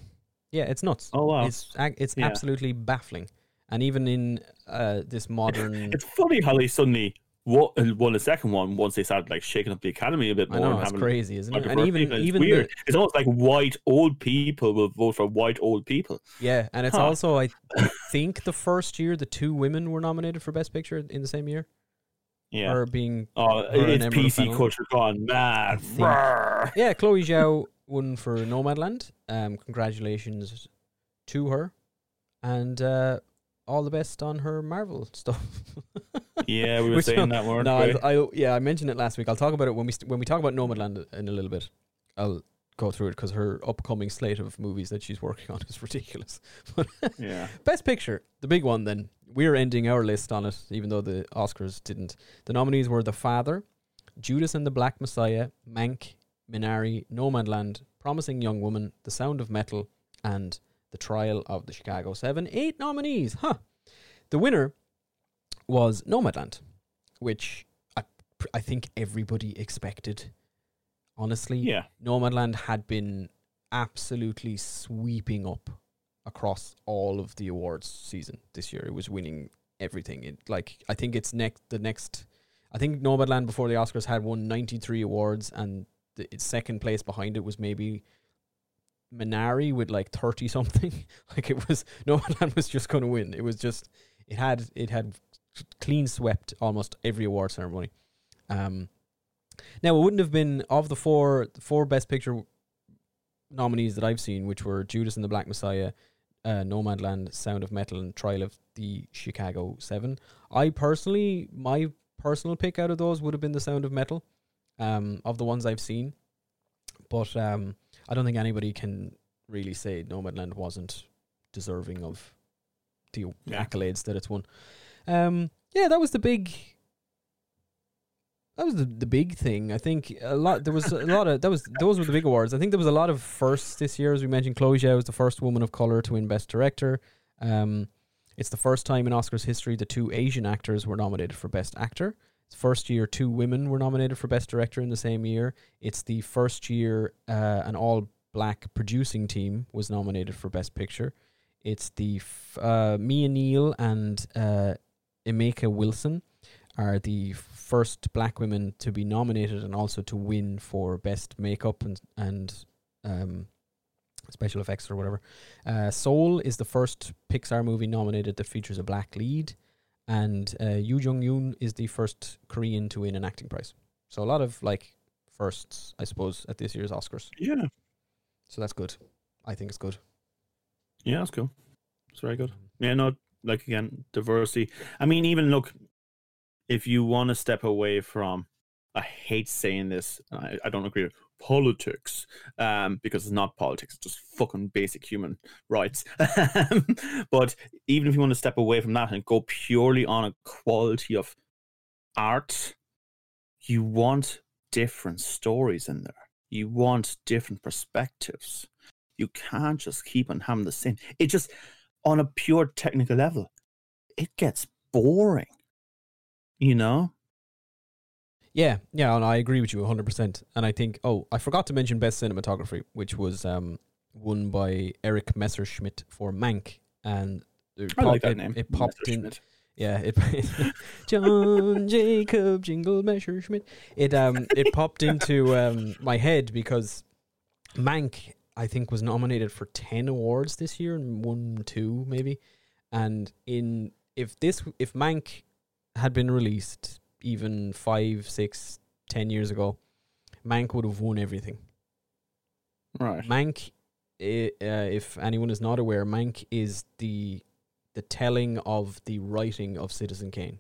yeah, it's nuts. Oh wow! It's it's Yeah. absolutely baffling. And even in uh, this modern, It's funny how they suddenly won, won the second one once they started like shaking up the academy a bit I more. know and it's crazy, isn't it? And even it's even weird. the, it's almost like white old people will vote for white old people. yeah, and it's Huh. also I think the first year the two women were nominated for Best Picture in the same year, Yeah. or being oh, it's PC culture gone mad. yeah. Chloe Zhao won for Nomadland. Um, congratulations to her, and uh, all the best on her Marvel stuff. Yeah, we were Which saying that, weren't No, we? I, I yeah, I mentioned it last week. I'll talk about it when we st- when we talk about Nomadland in a little bit. I'll go through it because her upcoming slate of movies that she's working on is ridiculous. yeah. Best Picture, the big one. Then we're ending our list on it, even though the Oscars didn't. The nominees were The Father, Judas and the Black Messiah, Mank, Minari, Nomadland, Promising Young Woman, The Sound of Metal, and The Trial of the Chicago Seven. Eight nominees, huh? The winner was Nomadland, which I, I think everybody expected. Honestly, Yeah. Nomadland had been absolutely sweeping up across all of the awards season this year. It was winning everything. It like I think it's next the next. I think Nomadland before the Oscars had won ninety three awards, and the its second place behind it was maybe Minari with like thirty something. like it was Nomadland was just going to win. It was just it had it had clean swept almost every award ceremony. Um, now it wouldn't have been of the four four best picture nominees that I've seen, which were Judas and the Black Messiah, uh, Nomadland, Sound of Metal, and Trial of the Chicago Seven. I personally, my personal pick out of those would have been the Sound of Metal, um, of the ones I've seen. But um, I don't think anybody can really say Nomadland wasn't deserving of the Yeah. accolades that it's won. Um, yeah, that was the big. That was the, the big thing. I think a lot. There was a lot of that was those were the big awards. I think there was a lot of firsts this year, as we mentioned. Chloe Zhao was the first woman of color to win Best Director. Um, it's the first time in Oscars history that two Asian actors were nominated for Best Actor. It's first year two women were nominated for Best Director in the same year. It's the first year uh, an all black producing team was nominated for Best Picture. It's the f- uh, Mia Neal and uh, Jamika Wilson are the first black women to be nominated and also to win for best makeup and and um, special effects or whatever. Uh, Soul is the first Pixar movie nominated that features a black lead, and uh, Yoo Jung Yoon is the first Korean to win an acting prize. So a lot of like firsts, I suppose, at this year's Oscars. Yeah. So that's good. I think it's good. Yeah, that's cool. It's very good. Yeah, no, like again, diversity. I mean, even look, if you want to step away from I hate saying this. I, I don't agree with politics um, because it's not politics, it's just fucking basic human rights. but even if you want to step away from that and go purely on a quality of art, you want different stories in there. You want different perspectives. You can't just keep on having the same. It just, on a pure technical level, it gets boring. You know? Yeah, yeah, and I agree with you 100%. And I think, oh, I forgot to mention Best Cinematography, which was um, won by Erik Messerschmidt for Mank. And it I like popped- that it, name. It popped in. Yeah, it John Jacob Jingle Messerschmidt. It um it popped into um my head because Mank I think was nominated for ten awards this year and won two maybe. And in if this if Mank had been released even five, six, ten years ago, Mank would have won everything. Right. Mank, i- uh, if anyone is not aware, Mank is the the telling of the writing of Citizen Kane.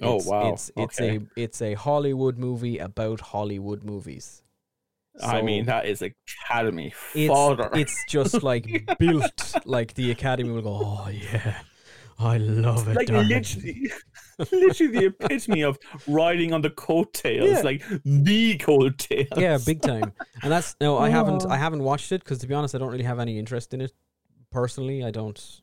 Oh, It's- wow. It's it's Okay. a it's a Hollywood movie about Hollywood movies. I mean, that is Academy it's fodder. it's just like built like the Academy will go, oh yeah, I love it. like darling." literally, literally the epitome of riding on the coattails, Yeah. like the coattails. yeah, big time. And that's no, I haven't Oh. I haven't watched it because to be honest, I don't really have any interest in it personally. I don't.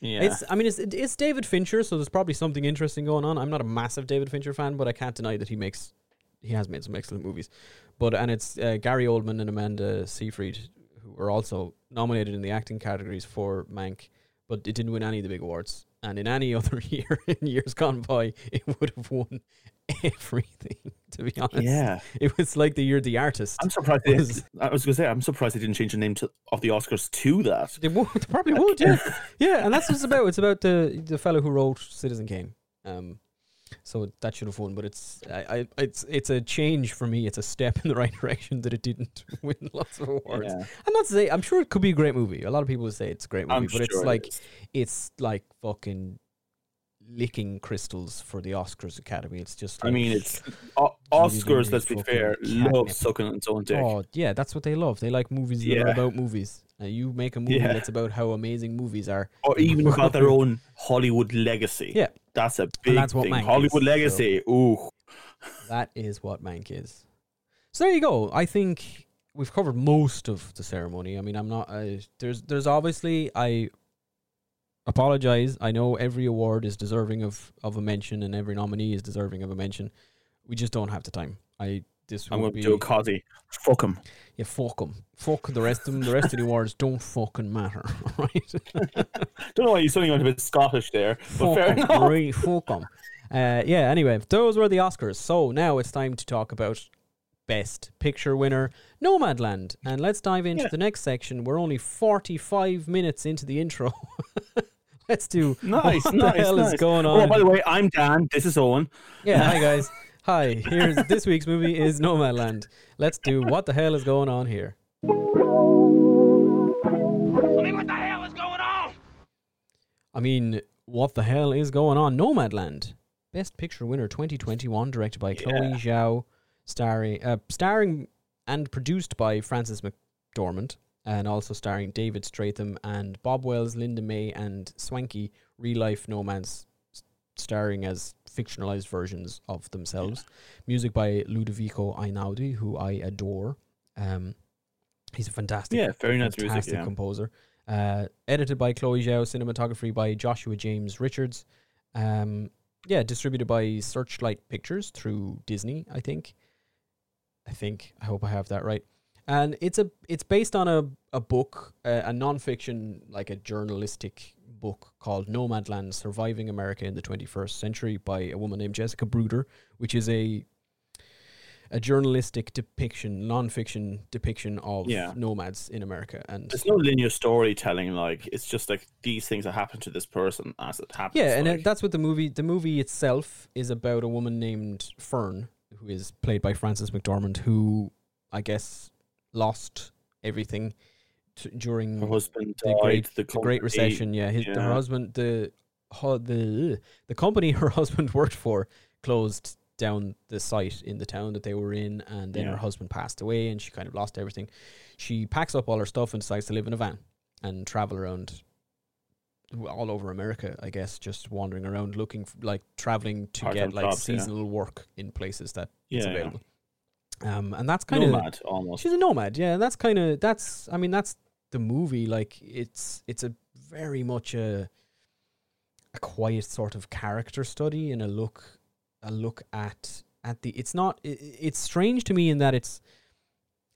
yeah. It's I mean it's it's David Fincher, so there's probably something interesting going on. I'm not a massive David Fincher fan, but I can't deny that he makes he has made some excellent movies. But and it's uh, Gary Oldman and Amanda Seyfried who were also nominated in the acting categories for Mank, but it didn't win any of the big awards. And in any other year in years gone by, it would have won everything. To be honest, yeah. it was like the year the artist. I'm surprised. Was- I was going to say, I'm surprised they didn't change the name to, of the Oscars to that. They would, they probably would, yeah, yeah. And that's what it's about. It's about the the fellow who wrote Citizen Kane. Um, so that should have won, but it's I, I it's it's a change for me. It's a step in the right direction that it didn't win lots of awards. Yeah. I'm not saying I'm sure it could be a great movie. A lot of people would say it's a great movie, I'm but it's sure it like it's like fucking licking crystals for the Oscars Academy. It's just I mean, it's o- Oscars. Let's be fair, catnip. love sucking on its own dick. Oh yeah, that's what they love. They like movies that are Yeah. about movies. Uh, you make a movie Yeah. that's about how amazing movies are. or even about their own Hollywood legacy. Yeah. that's a big that's what thing. Mank Hollywood is, legacy. Ooh, That is what Mank is. So there you go. I think we've covered most of the ceremony. I mean, I'm not. Uh, there's there's obviously I apologize. I know every award is deserving of of a mention, and every nominee is deserving of a mention. We just don't have the time. I this I'm to be do a Cosy. Fuck him. yeah. Fuck them. Fuck the rest of them. The rest of the awards don't fucking matter. Right. Don't know why you suddenly went a bit Scottish there, but fair 'em, enough. fuck 'em. Uh, yeah, anyway, those were the Oscars. So now it's time to talk about Best Picture winner, Nomadland. And let's dive into Yeah. the next section. We're only 45 minutes into the intro. let's do Nice, what nice, the hell nice. is going on? Oh, by the way, I'm Dan. This is Owen. yeah, hi guys. Hi, here's this week's movie is Nomadland. Let's do what the hell is going on here. I mean, what the hell is going on? I mean, what the hell is going on? Nomadland, Best Picture winner 2021, directed by Chloe Yeah. Zhao, starring, uh, starring and produced by Frances McDormand, and also starring David Strathairn and Bob Wells, Linda May, and Swankie, real life nomads, starring as fictionalized versions of themselves. Music by Ludovico Einaudi, who I adore. Um, he's a fantastic Yeah, very nice music. fantastic Yeah. composer. Uh, edited by Chloe Zhao, cinematography by Joshua James Richards. Um, yeah, distributed by Searchlight Pictures through Disney, I think. I think. I hope I have that right. And it's a it's based on a a book, a, a nonfiction, like a journalistic book called Nomadland: Surviving America in the 21st Century by a woman named Jessica Bruder, which is a a journalistic depiction, nonfiction depiction of Yeah. nomads in America. And There's no linear storytelling. Like it's just like these things that happen to this person as it happens. Yeah, and uh, like, it, that's what the movie. The movie itself is about a woman named Fern, who is played by Frances McDormand, who I guess lost everything t- during her husband the died. great the, the Great Recession. Yeah, his, her husband, the the the company her husband worked for closed down the site in the town that they were in, and then Yeah. her husband passed away, and she kind of lost everything. She packs up all her stuff and decides to live in a van and travel around all over America, I guess, just wandering around looking f- like traveling to Part-time get like jobs, yeah. seasonal work in places that Yeah, yeah. available. Um, and that's kind of Nomad almost. She's a nomad, yeah. and That's kind of that's. I mean, that's the movie. Like it's it's a very much a a quiet sort of character study and a look a look at at the. It's not. i it's strange to me in that it's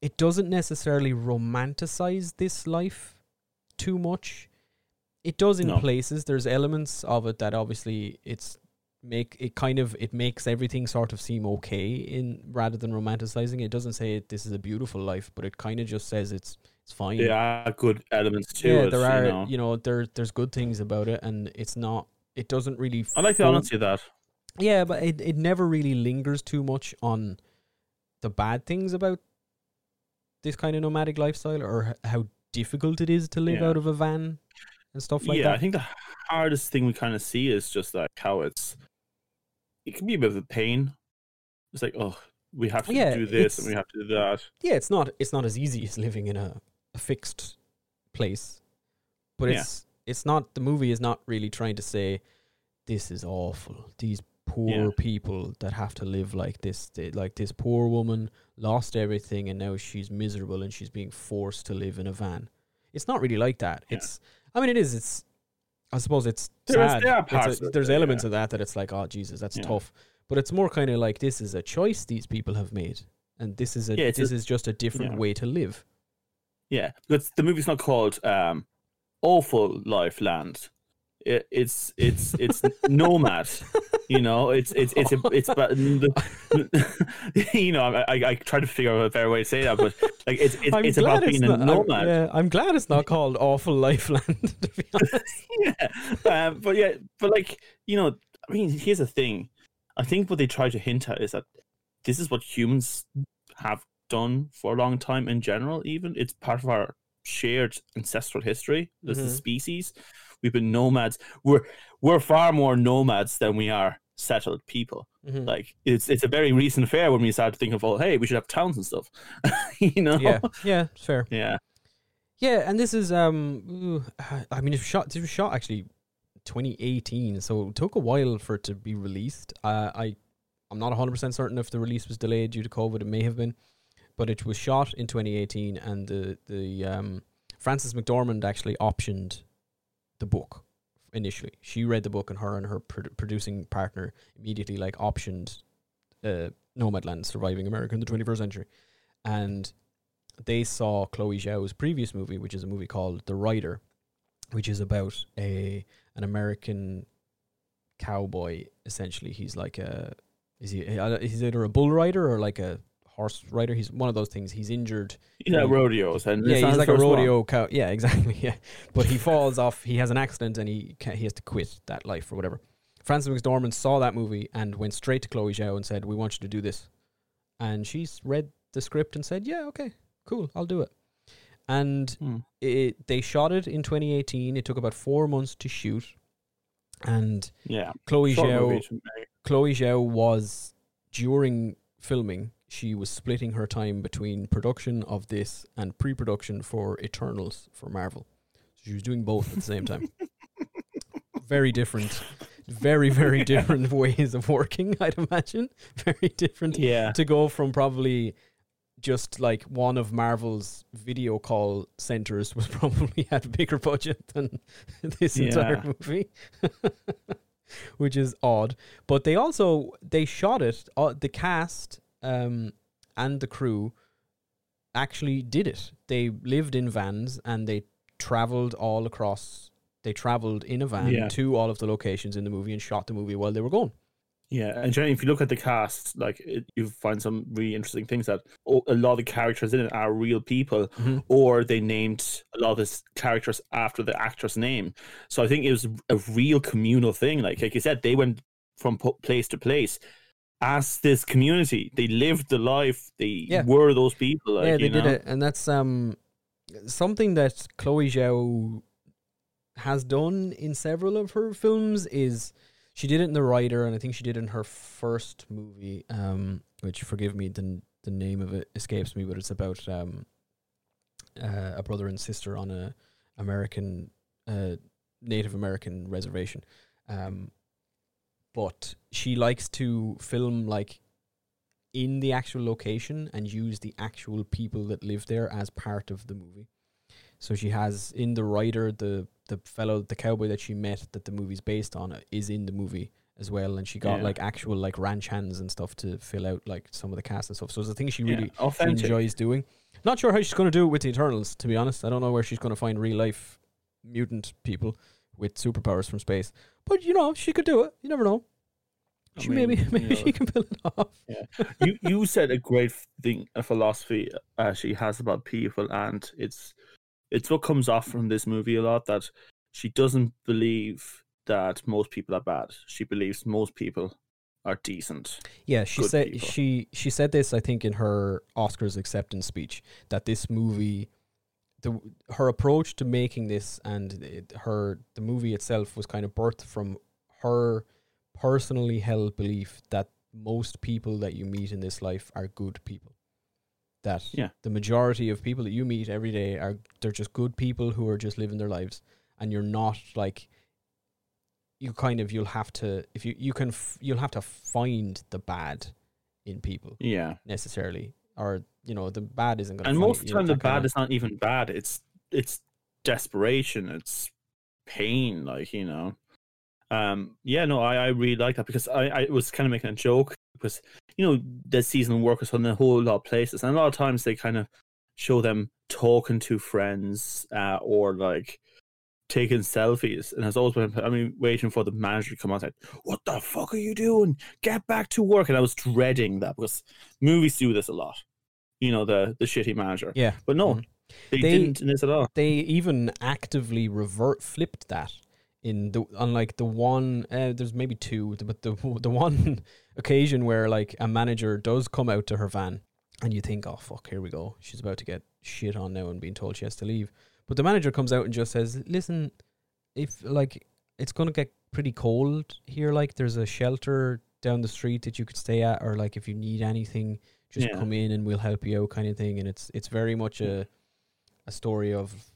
it doesn't necessarily romanticize this life too much. It does in No. places. There's elements of it that obviously it's make it kind of it makes everything sort of seem okay in rather than romanticizing it. It doesn't say this is a beautiful life, but it kind of just says it's it's fine. There are good elements to yeah, it. there are you know. you know there there's good things about it, and it's not. It doesn't really. I like the honesty of that. Yeah, but it it never really lingers too much on the bad things about this kind of nomadic lifestyle or how difficult it is to live Yeah. out of a van and stuff like that. yeah, I think the hardest thing we kind of see is just like how it's. It can be a bit of a pain. It's like, oh, we have to Yeah, do this and we have to do that. yeah, it's not it's not as easy as living in a, a fixed place, but Yeah. it's it's not the movie is not really trying to say this is awful. These poor Yeah. people that have to live like this, they, like this poor woman lost everything and now she's miserable and she's being forced to live in a van. It's not really like that. Yeah. It's I mean it is. It's I suppose it's There is- sad. It's a- there's elements of that that it's like oh Jesus that's tough, but it's more kind of like this is a choice these people have made, and this is a Yeah, this a- is just a different way to live. Yeah, because the movie's not called um, "Awful Life Land." It, it's it's it's nomad. You know, it's it's it's a, it's about the, you know. I, I I try to figure out a better way to say that, but like it's it's, I'm it's about being a not, I'm- nomad. yeah, I'm glad it's not called Awful Lifeland. To be honest, yeah. Um, but yeah, but like you know, I mean, here's the thing. I think what they try to hint at is that this is what humans have done for a long time in general. Even it's part of our shared ancestral history as Mhm. a species. We've been nomads. We're we're far more nomads than we are settled people. Mhm. Like it's it's a very recent affair when we started to think of, oh, hey, we should have towns and stuff. you know? yeah, yeah, fair. Yeah. Yeah, and this is um, ooh, I mean, it was shot. It was shot actually 2018, so it took a while for it to be released. Uh, I, I'm not 100 percent certain if the release was delayed due to COVID. It may have been, but it was shot in 2018, and the the um, Frances McDormand actually optioned the book initially. She read the book, and her and her produ- producing partner immediately like optioned uh, Nomadland: Surviving America in the 21st Century, and they saw Chloe Zhao's previous movie, which is a movie called The Rider, which is about a an American cowboy. Essentially, he's like a is he uh, he's either a bull rider or like a horse rider. He's one of those things. He's injured. Know, Yeah. rodeos and yeah, he's like a first one. rodeo cow. Yeah, exactly. Yeah, but he falls off. He has an accident and he he has to quit that life or whatever. Frances McDormand saw that movie and went straight to Chloe Zhao and said, "We want you to do this," and she's read the script and said, "Yeah, okay, cool, I'll do it." And Hmm. it, they shot it in 2018. It took about four months to shoot, and Yeah. Chloe Zhao movie to make. Chloe Zhao was during filming. She was splitting her time between production of this and pre-production for Eternals for Marvel. So she was doing both at the same time. very different, very very different ways of working. I'd imagine very different Yeah. to go from probably just like one of Marvel's video call centers was probably had a bigger budget than this entire movie. Which is odd, but they also they shot it. Uh, the cast um, and the crew actually did it. They lived in vans and they traveled all across. They traveled in a van Yeah. to all of the locations in the movie and shot the movie while they were gone. Yeah, and generally, if you look at the cast, like it, you find some really interesting things that a lot of the characters in it are real people, Mhm. or they named a lot of the characters after the actress' name. So I think it was a real communal thing. Like like you said, they went from place to place as this community. They lived the life. They Yeah. were those people. Like, yeah, they did know? it, and that's um something that Chloe Zhao has done in several of her films. Is She did it in The Rider, and I think she did it in her first movie, um, which forgive me, the the name of it escapes me, but it's about um, uh, a brother and sister on a American uh, Native American reservation. Um, but she likes to film like in the actual location and use the actual people that live there as part of the movie. So she has in the Rider the the fellow the cowboy that she met that the movie's based on uh, is in the movie as well, and she got Yeah. like actual like ranch hands and stuff to fill out like some of the cast and stuff. So it's a thing she really yeah, enjoys doing. Not sure how she's going to do it with the Eternals. To be honest, I don't know where she's going to find real life mutant people with superpowers from space. But you know, she could do it. You never know. I She mean, maybe you maybe know, she can pull it off. Yeah. you you said a great thing, a philosophy uh, she has about people, and it's it's what comes off from this movie a lot that she doesn't believe that most people are bad. She believes most people are decent. Yeah, she said people. she she said this I think in her Oscars acceptance speech that this movie the her approach to making this and it, her the movie itself was kind of birthed from her personally held belief that most people that you meet in this life are good people. That Yeah. the majority of people that you meet every day are they're just good people who are just living their lives and you're not like you kind of you'll have to if you you can f- you'll have to find the bad in people Yeah, necessarily or you know the bad isn't going to and most of the time the bad is not even bad. It's it's desperation. It's pain. Like you know. Um. Yeah. No. I I really like that because I I was kind of making a joke because you know the season workers on a whole lot of places and a lot of times they kind of show them talking to friends uh, or like taking selfies and it's always been I mean waiting for the manager to come out and say what the fuck are you doing get back to work and I was dreading that because movies do this a lot you know the the shitty manager. Yeah. But no Mhm. they, They- didn't in this at all. they even actively revert flipped that in the unlike the one uh, there's maybe two but the the one occasion where like a manager does come out to her van and you think oh fuck here we go. She's about to get shit on now and being told she has to leave. But the manager comes out and just says listen if like it's going to get pretty cold here like there's a shelter down the street that you could stay at or like if you need anything just Yeah. come in and we'll help you out kind of thing. And it's it's very much a a story of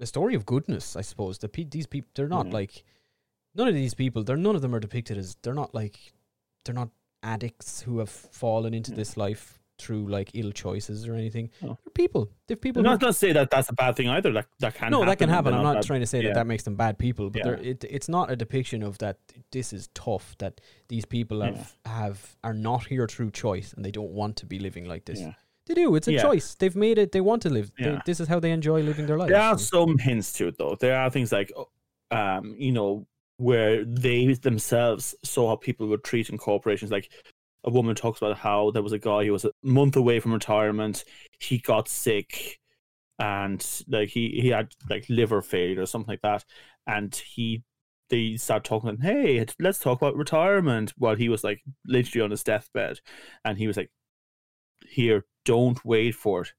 a story of goodness i suppose. The pe- these people they're not like none of these people they're none of them are depicted as they're not like they're not addicts who have fallen into this life through like ill choices or anything No. they're people they're people I'm not going to say that that's a bad thing either that that can no, happen that can happen. I'm not trying to say yeah. that that makes them bad people, but Yeah. it, it's not a depiction of that. This is tough. That these people have have are not here through choice, and they don't want to be living like this. Yeah. They do. It's a Yeah. choice. They've made it. They want to live. They, this is how they enjoy living their life. There are some hints to it, though. There are things like, um, you know, where they themselves saw how people were treating corporations. Like a woman talks about how there was a guy who was a month away from retirement. He got sick, and like he he had like liver failure or something like that, and he. They started talking, hey, let's talk about retirement. While he was like literally on his deathbed, and he was like, "Here, don't wait for it.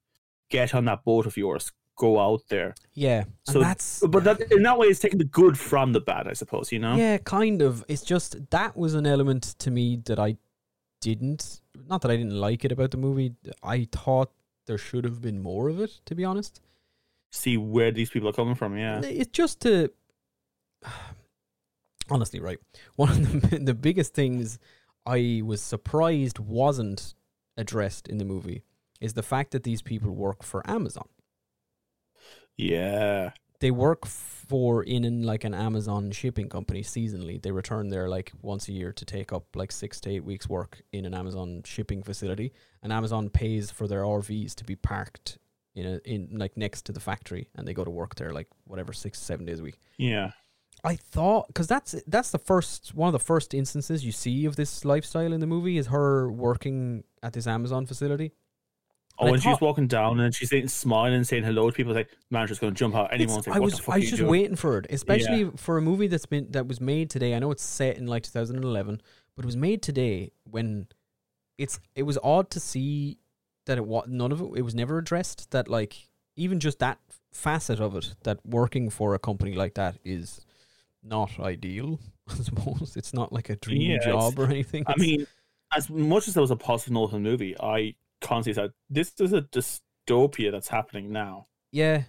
Get on that boat of yours. Go out there." yeah. So- that's But that in that way, it's taking the good from the bad, I suppose. You know. yeah, kind of. It's just that was an element to me that I didn't. Not that I didn't like it about the movie. I thought there should have been more of it. To be honest. See where these people are coming from. Yeah. It's just to honestly right. One of the the biggest things I was surprised wasn't addressed in the movie is the fact that these people work for Amazon. Yeah. They work for in, in like an Amazon shipping company seasonally. They return there like once a year to take up like six to eight weeks work in an Amazon shipping facility. And Amazon pays for their RVs to be parked in a in like next to the factory, and they go to work there like whatever six seven days a week. Yeah. I thought because that's that's the first one of the first instances you see of this lifestyle in the movie is her working at this Amazon facility. Oh, And she's walking down and she's saying, smiling and saying hello to people, like manager's going to jump out. Anyone It's- say, I was I was just doing?" waiting for it, especially for a movie that's been that was made today. I know it's set in like 2011, but it was made today when it's it was odd to see that it was none of it it was never addressed that like even just that facet of it that working for a company like that is not ideal I suppose it's not like a dream Yeah, job or anything. I mean, as much as there was a positive note in the movie, I constantly said this is a dystopia that's happening now. yeah,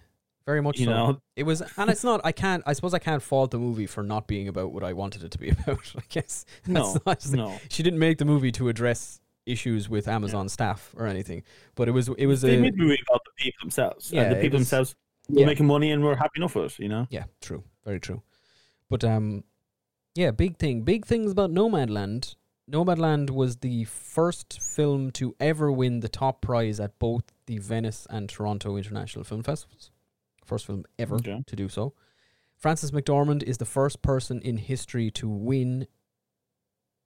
very much You so. know, It was, and it's not. I can't. I suppose I can't fault the movie for not being about what I wanted it to be about. I guess no, not- no. she didn't make the movie to address issues with Amazon staff or anything, but it was. It was They a made the movie about the people themselves. Yeah, and the people was- themselves were yeah. making money and were happy enough with it. You know. Yeah, true. Very true. But um yeah, big thing. Big things about Nomadland. Nomadland was the first film to ever win the top prize at both the Venice and Toronto International Film Festivals. First film ever Okay. to do so. Frances McDormand is the first person in history to win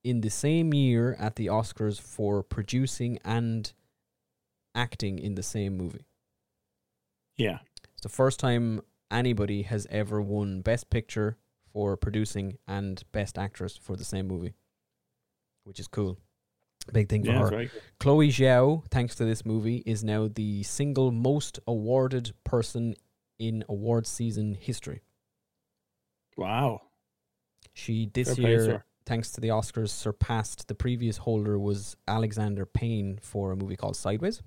in the same year at the Oscars for producing and acting in the same movie. Yeah. It's the first time anybody has ever won Best Picture for producing and Best Actress for the same movie, which is cool. Big thing for Yeah, her. good. Chloe Zhao, thanks to this movie, is now the single most awarded person in award season history. Wow. She this Fair year, thanks to the Oscars, surpassed the previous holder was Alexander Payne for a movie called Sideways.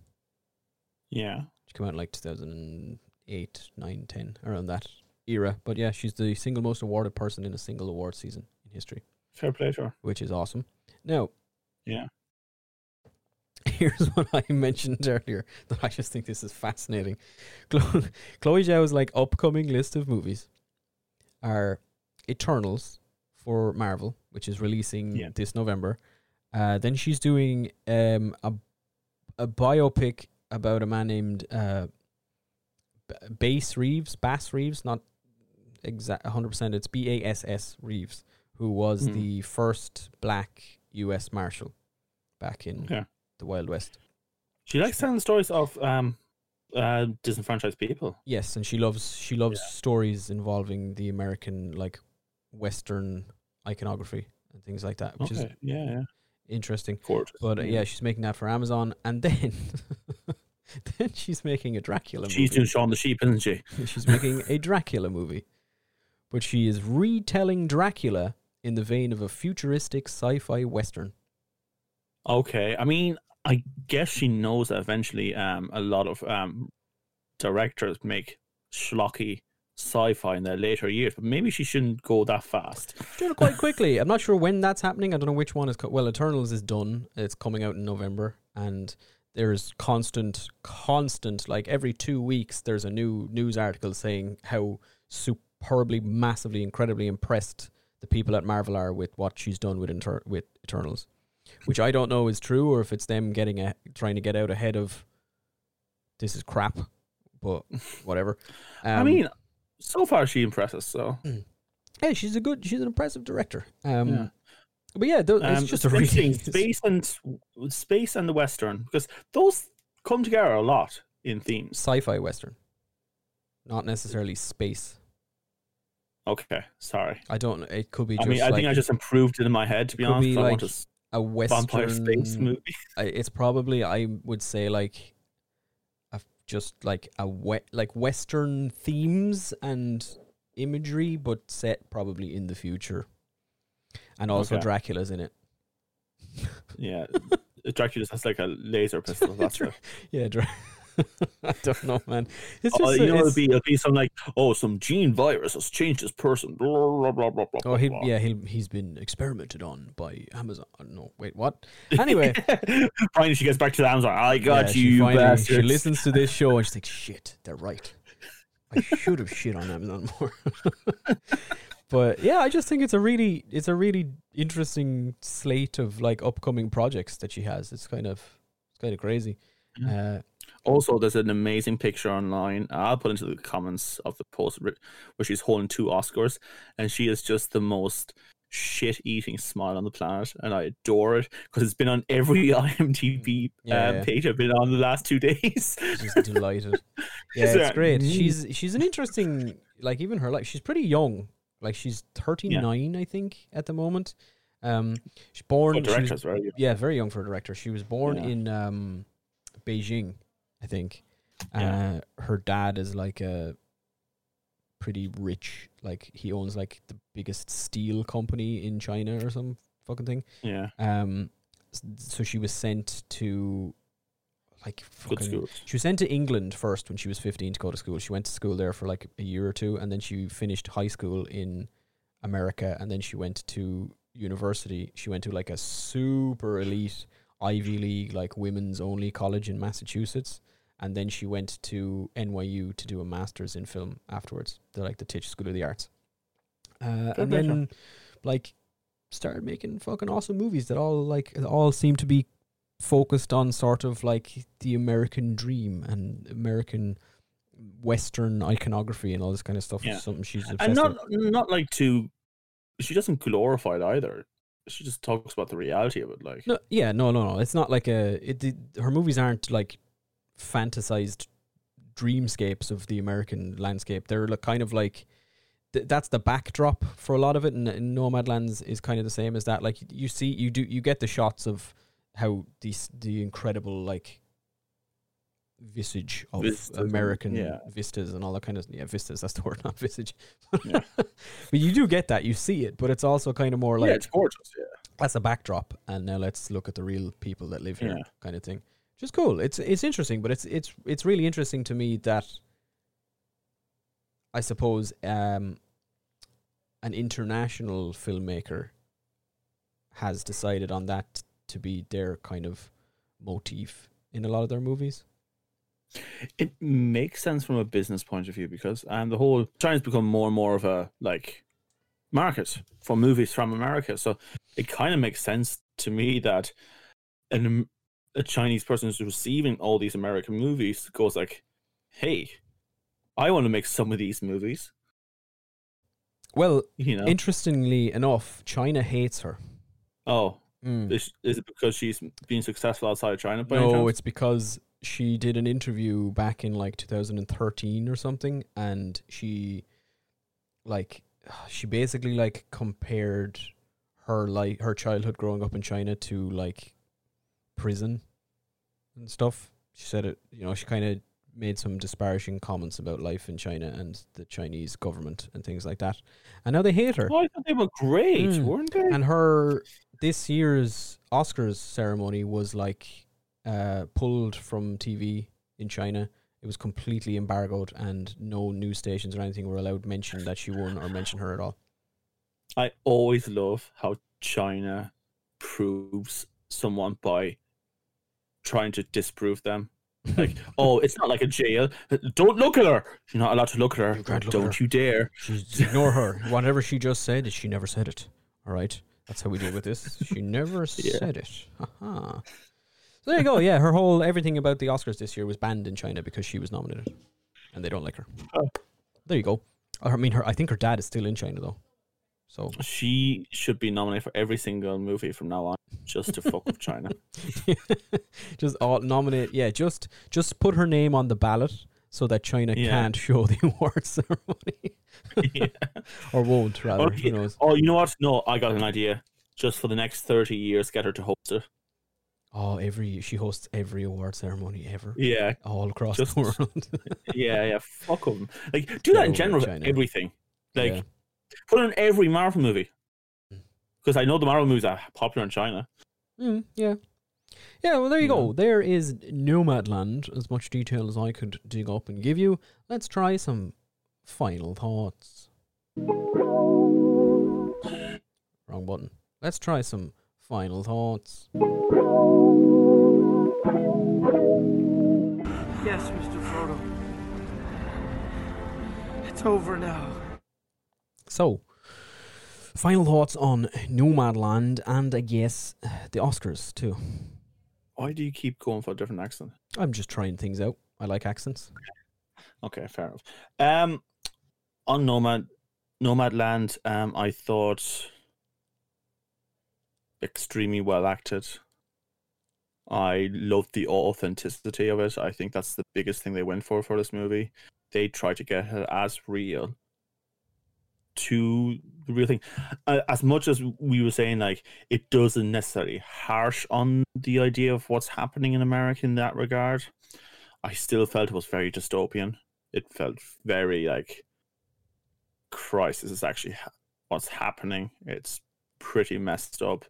Yeah. She came out in like 2008, 9, 10, around that era. But yeah, she's the single most awarded person in a single award season in history, Fair play her. which is awesome. Now, Yeah. here's what I mentioned earlier that I just think this is fascinating. Chloe, Chloe Zhao's like upcoming list of movies are Eternals for Marvel, which is releasing Yeah. this November. Uh, then she's doing um, a a biopic about a man named uh, Bass Reeves, Bass Reeves, not exact 100%, it's B A S S Reeves, who was Hmm. the first black US Marshal back in Okay. the Wild West. She likes telling stories of um, uh, disenfranchised people. Yes, and she loves she loves Yeah. stories involving the American like Western iconography and things like that, which is Yeah, yeah. interesting. But uh, yeah, she's making that for Amazon, and then then she's making a Dracula She's movie. doing Shaun the Sheep, isn't she? she's making a Dracula movie, but she is retelling Dracula in the vein of a futuristic sci-fi western. Okay. I mean, I guess she knows that eventually um, a lot of um, directors make schlocky sci-fi in their later years, but maybe she shouldn't go that fast. Doing it quite quickly. I'm not sure when that's happening. I don't know which one is. Co- well, Eternals is done. It's coming out in November, and there's constant, constant. Like every two weeks, there's a new news article saying how superbly, massively, incredibly impressed the people at Marvel are with what she's done with Inter- with Eternals, which I don't know is true or if it's them getting a trying to get out ahead of. This is crap, but whatever. I Um, mean, so far she impresses. So Hey, she's a good, she's an impressive director. Um, Yeah. but yeah, th- it's um, just a really interesting, space and space and the western because those come together a lot in themes. sci-fi western, not necessarily space. Okay, sorry. I don't. know. It could be. I mean, I like think I just improved it in my head. To be honest, be like a s- a vampire western space movie. It's probably I would say like, a, just like a wet like western themes and imagery, but set probably in the future, and also Okay. Dracula's in it. Yeah, Dracula just has like a laser pistol. That's. Yeah, Dra- I don't know, man. It's Oh, just you know, it'll be it'll be some like, oh, some gene virus has changed this person. Blah, blah, blah, blah, blah, Oh, he yeah, he he's been experimented on by Amazon. Uh, no, wait, what? Anyway, finally she gets back to the Amazon. I got yeah, you, you finally- bastards. She listens to this show and she's like, "Shit, they're right. I should have shit on Amazon more." but yeah, I just think it's a really it's a really interesting slate of like upcoming projects that she has. It's kind of it's kind of crazy. Uh, Also, there's an amazing picture online. I'll put into the comments of the post where she's holding two Oscars, and she is just the most shit-eating smile on the planet, and I adore it because it's been on every IMDb Yeah, uh, yeah. page I've been on the last two days. just delighted. Yeah, it's great. Mm. She's she's an interesting like even her like she's pretty young. Like she's 39 I think at the moment. Um she's born Oh, she was- directors, right? yeah, very young for a director. She was born Yeah. in um Beijing, I think. Yeah. Uh her dad is like a pretty rich like he owns like the biggest steel company in China or some fucking thing. Yeah. Um, so she was sent to like fucking. She was sent to England first when she was fifteen to go to school. She went to school there for like a year or two, and then she finished high school in America, and then she went to university. She went to like a super elite Ivy League, like women's only college in Massachusetts, and then she went to NYU to do a master's in film afterwards. They're like the Tisch School of the Arts, uh, and play to then like started making fucking awesome movies that all like all seem to be focused on sort of like the American dream and American Western iconography and all this kind of stuff. Yeah. Is something she's obsessed And not with. not like to. She doesn't glorify it either. She just talks about the reality of it. Like No, yeah, no, no, no. It's not like a. It, it, her movies aren't like fantasized dreamscapes of the American landscape. They're like kind of like th- that's the backdrop for a lot of it, and, and Nomadlands is kind of the same as that. Like you see, you do you get the shots of how these the incredible like visage of American yeah. vistas and all that kind of yeah vistas. That's the word, not visage. Yeah. but you do get that. You see it, but it's also kind of more like yeah, it's gorgeous. Yeah. that's a backdrop and now let's look at the real people that live here Yeah. kind of thing Just cool it's it's interesting but it's it's it's really interesting to me that i suppose um an international filmmaker has decided on that to be their kind of motif in a lot of their movies It makes sense from a business point of view because um, the whole China's become more and more of a like market for movies from America. So it kind of makes sense to me that an, a Chinese person who's receiving all these American movies goes like, "Hey, I want to make some of these movies." well You know? interestingly enough china hates her oh, Mm. is, is it because she's been successful outside of China? No, it's because she did an interview back in like 2013 or something, and she, like, she basically like compared her like her childhood growing up in China to like prison and stuff. She said it, you know, she kind of made some disparaging comments about life in China and the Chinese government and things like that. And now they hate her. Oh, I thought they were great, Mm. weren't they? And her this year's Oscars ceremony was like uh, pulled from TV in China. It was completely embargoed, and no news stations or anything were allowed mention that she won or mention her at all. I always love how China proves someone by trying to disprove them. Like, oh, it's not like a jail. Don't look at her. You're not allowed to look at her. Look at Don't her. you dare. She's, ignore her. Whatever she just said, she never said it. All right, that's how we deal with this. She never Yeah. said it. So there you go. Yeah, her whole everything about the Oscars this year was banned in China because she was nominated, and they don't like her. Oh. There you go. I mean, her. I think her dad is still in China though. So She should be nominated for every single movie from now on, just to fuck with China. just all nominate. Yeah, just just put her name on the ballot so that China Yeah. can't show the award ceremony yeah. or won't rather. Okay. Who knows? Oh, you know what? No, I got an idea. Just for the next thirty years, get her to host it. Oh, every she hosts every award ceremony ever. Yeah, all across Just- the world. yeah, yeah. Fuck them. Like, do that in general China. everything. Like, Yeah. put in every Marvel movie. Because I know the Marvel movies are popular in China. Mm, yeah. Yeah, well, there you go. Yeah. There is Nomadland. As much detail as I could dig up and give you. Let's try some final thoughts. Wrong button. Let's try some final thoughts. Yes, Mr. Frodo. It's over now. So, final thoughts on Nomadland and I guess the Oscars too. Why do you keep going for a different accent? I'm just trying things out. I like accents. Okay, fair enough. Um, on Nomad, Nomadland, um, I thought extremely well acted. I loved the authenticity of it. I think that's the biggest thing they went for for this movie. They tried to get it as real to the real thing. As much as we were saying, like it doesn't necessarily harsh on the idea of what's happening in America in that regard. I still felt it was very dystopian. It felt very like, Christ, this is actually ha- what's happening. It's pretty messed up.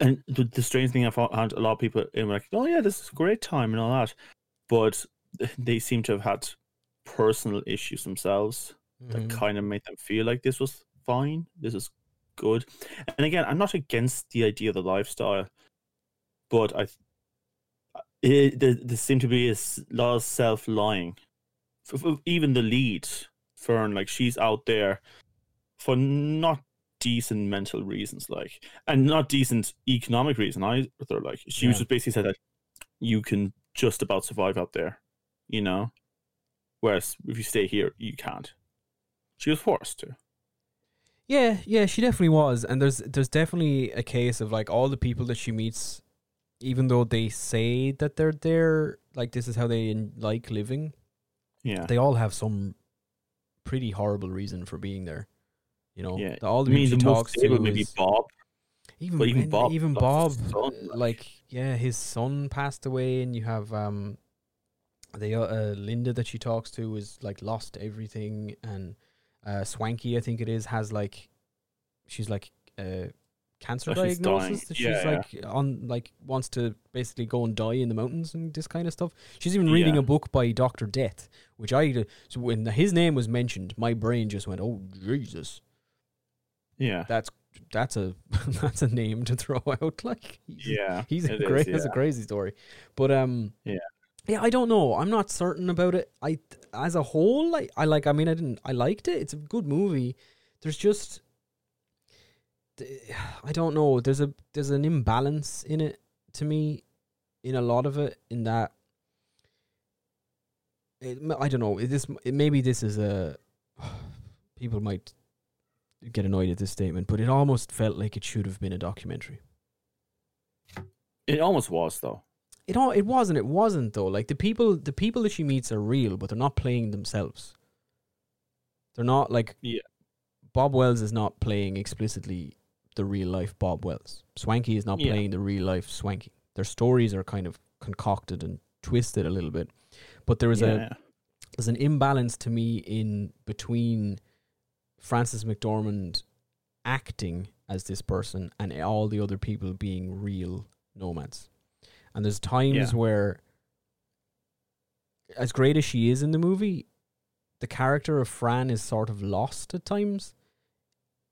And the, the strange thing I found a lot of people in like, oh yeah, this is a great time and all that, but they seem to have had personal issues themselves that Mhm. kind of made them feel like this was fine, this is good. And again, I'm not against the idea of the lifestyle, but I it, there, there seemed to be a lot of self lying. Even the lead, Fern, like she's out there for not decent mental reasons, like, and not decent economic reason either. Like, she was Yeah. just basically said that you can just about survive out there, you know. Whereas if you stay here, you can't. She was forced to. Yeah, yeah, she definitely was, and there's there's definitely a case of like all the people that she meets, even though they say that they're there, like this is how they like living, Yeah. they all have some pretty horrible reason for being there. You know, Yeah. the, all the I mean, people the talks to maybe is Bob. even but even Bob even Bob, son, uh, like- like yeah, his son passed away, and you have um, the uh, Linda that she talks to is like lost everything, and uh, Swankie, I think it is, has like she's like uh cancer Oh, diagnosis dying. that she's yeah. like on like wants to basically go and die in the mountains and this kind of stuff. She's even reading Yeah. a book by Doctor Death, which I so when his name was mentioned, my brain just went, "Oh Jesus, Yeah. that's that's a that's a name to throw out." Like he's- Yeah. he's a great. It's a crazy story, but um, Yeah. yeah. I don't know. I'm not certain about it. I as a whole, like I like. I mean, I didn't. I liked it. It's a good movie. There's just, I don't know. There's a there's an imbalance in it to me, in a lot of it. In that, it, I don't know. It, this it, maybe this is a people might get annoyed at this statement, but it almost felt like it should have been a documentary. It almost was though. It all it wasn't. It wasn't though. Like the people, the people that she meets are real, but they're not playing themselves. They're not like Yeah. Bob Wells is not playing explicitly the real life Bob Wells. Swankie is not Yeah. playing the real life Swankie. Their stories are kind of concocted and twisted a little bit, but there is a there's an imbalance to me in between Frances McDormand acting as this person and all the other people being real nomads. And there's times Yeah. where as great as she is in the movie, the character of Fran is sort of lost at times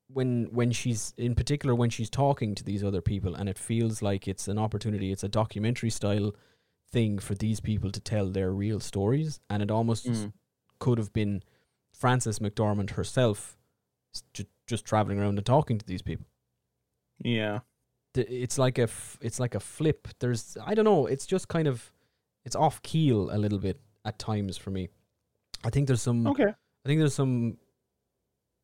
when when she's in particular when she's talking to these other people and it feels like it's an opportunity, it's a documentary style thing for these people to tell their real stories and it almost Mm. could have been Frances McDormand herself s- ju- just traveling around and talking to these people. Yeah. It's like a f- it's like a flip. There's I don't know. It's just kind of it's off keel a little bit at times for me. I think there's some Okay. I think there's some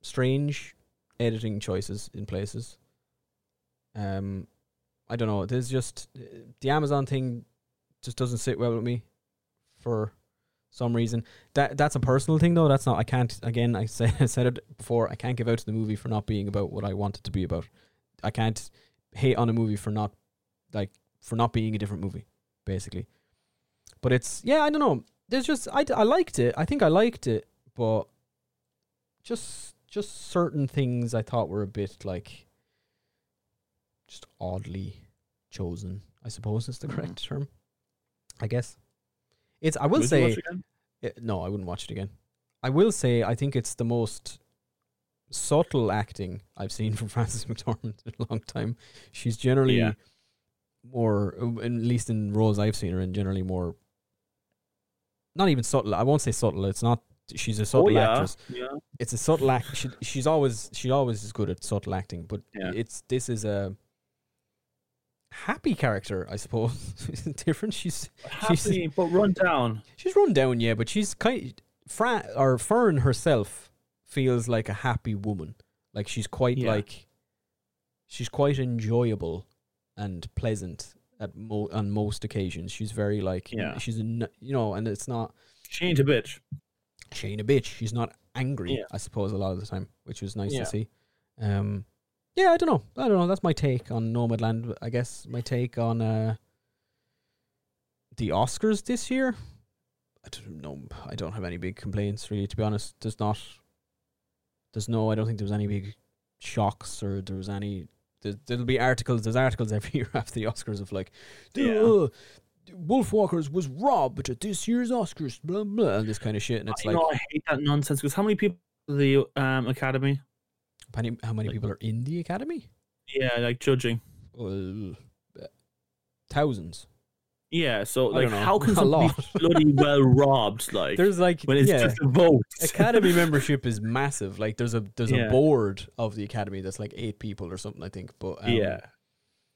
strange editing choices in places. Um, I don't know. There's just the Amazon thing just doesn't sit well with me for some reason. That that's a personal thing though. That's not. I can't. Again, I said I said it before. I can't give out to the movie for not being about what I want it to be about. I can't hate on a movie for not like for not being a different movie, basically. But it's yeah. I don't know. There's just I, I liked it. I think I liked it, but just just certain things I thought were a bit like just oddly chosen. I suppose is the correct mm. term. I guess it's. I will Would say it? No, I wouldn't watch it again. I will say I think it's the most subtle acting I've seen from Frances McDormand in a long time. She's generally Yeah. more, uh, at least in roles I've seen her in, generally more. Not even subtle. I won't say subtle. It's not. She's a subtle oh, yeah. actress. Yeah. It's a subtle act. She, she's always she always is good at subtle acting, but Yeah. it's this is a happy character, I suppose. Different. She's Happy, but run down. She's run down, yeah, but she's kind Fran or Fern herself feels like a happy woman. Like she's quite Yeah. like she's quite enjoyable and pleasant at mo- on most occasions. She's very like Yeah. she's a n- you know, and it's not She ain't a bitch. she ain't a bitch. She's not angry, Yeah. I suppose, a lot of the time, which was nice Yeah. to see. Um, yeah, I don't know. I don't know. That's my take on Nomadland. I guess my take on uh, the Oscars this year. I don't know. I don't have any big complaints, really. To be honest, there's not. There's no. I don't think there's any big shocks or there was any. There, there'll be articles. There's articles every year after the Oscars of like, Yeah. "Uh, Wolfwalkers was robbed at this year's Oscars, blah blah, and this kind of shit. And it's I like, know I hate that nonsense because how many people the um academy? How many, how many people are in the academy? Yeah, like judging. Uh, thousands. Yeah, so like how can A somebody lot. be bloody well robbed? Like There's like when it's yeah. just a vote. academy membership is massive. Like there's a there's Yeah. a board of the academy that's like eight people or something. I think, but um, yeah,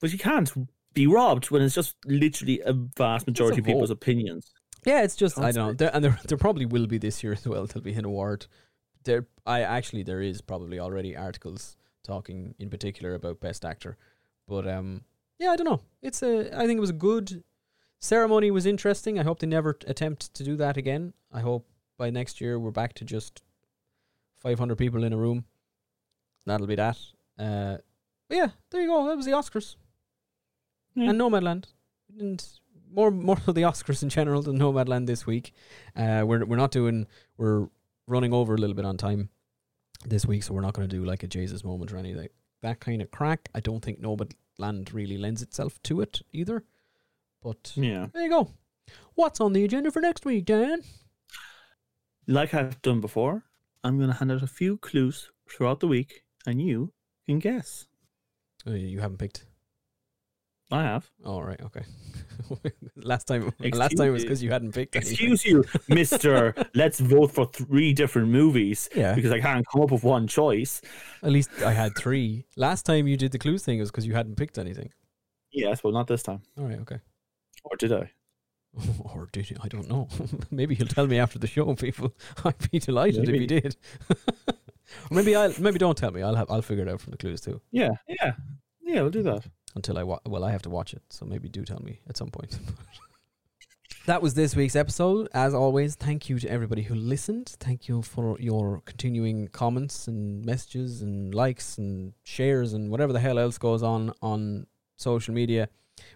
but you can't be robbed when it's just literally a vast majority of people's opinions. yeah, it's just I don't know. There, and there there probably will be this year as well. There'll be an award. There, I actually there is probably already articles talking in particular about best actor, but um, yeah, I don't know. It's a I think it was a good ceremony. Was interesting. I hope they never attempt to do that again. I hope by next year we're back to just 500 people in a room. That'll be that. Uh, but yeah, there you go. That was the Oscars Yeah. and Nomadland, and more more of the Oscars in general than Nomadland this week. Uh, we're we're not doing. We're running over a little bit on time this week, so we're not going to do like a Jesus moment or anything that kind of crack. I don't think Nomadland really lends itself to it either. But Yeah, there you go. What's on the agenda for next week, Dan? like I've done before, I'm going to hand out a few clues throughout the week, and you can guess. Oh, you haven't picked. I have. All right, okay. last time, last time it was because you hadn't picked. anything. Excuse you, Mister. Let's vote for three different movies Yeah. because I can't come up with one choice. At least I had three. Last time you did the clues thing was because you hadn't picked anything. Yes, well, not this time. All right, okay. Or did I? or did you? I don't know. maybe you'll tell me after the show, people. I'd be delighted if Maybe. you did. maybe I'll maybe don't tell me. I'll have I'll figure it out from the clues too. Yeah, yeah, yeah. We'll do that. Until I wa- well, I have to watch it, so maybe do tell me at some point. that was this week's episode. As always, thank you to everybody who listened. Thank you for your continuing comments and messages and likes and shares and whatever the hell else goes on on social media.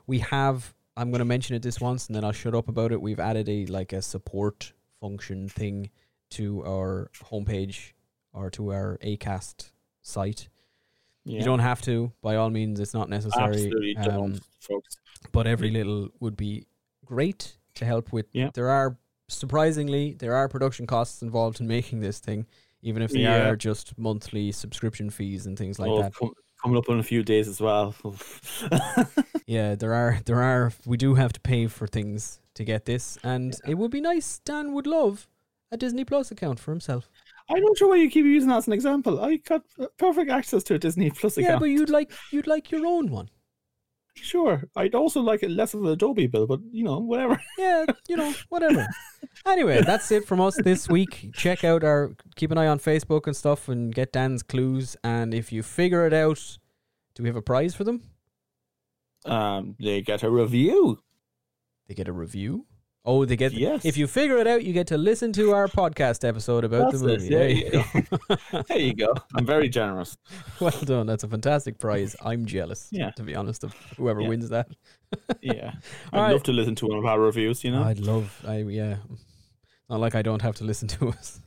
We have I'm going to mention it this once and then I'll shut up about it. We've added a like a support function thing to our homepage or to our Acast site. Yeah. You don't have to. By all means, it's not necessary. absolutely Um, don't, folks. but every little would be great to help with. Yeah. There are surprisingly there are production costs involved in making this thing, even if they Yeah. are just monthly subscription fees and things like Oh, that. com- coming up in a few days as well. Yeah, there are there are we do have to pay for things to get this, and it would be nice. Dan would love a Disney Plus account for himself. I'm not sure why you keep using that as an example. I got perfect access to a Disney Plus account. Yeah, but you'd like you'd like your own one. Sure, I'd also like it less of an Adobe bill, but you know, whatever. Yeah, you know, whatever. anyway, that's it from us this week. Check out our keep an eye on Facebook and stuff and get Dan's clues. And if you figure it out, do we have a prize for them? Um, they get a review. They get a review. Oh, they get Yes. If you figure it out, you get to listen to our podcast episode about That's the it. movie. There There you go. There you go. I'm very generous. well done. That's a fantastic prize. I'm jealous. Yeah. To be honest, of whoever Yeah. wins that. Yeah, I'd right. love to listen to one of our reviews. You know, I'd love. I yeah. Not like I don't have to listen to us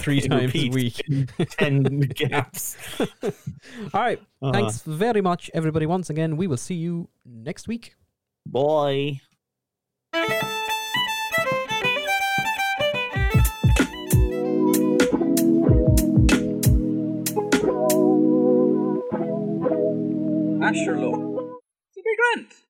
three It times a week. ten gaps. All right. Uh, Thanks very much, everybody. Once again, we will see you next week. Asherlow. It'll.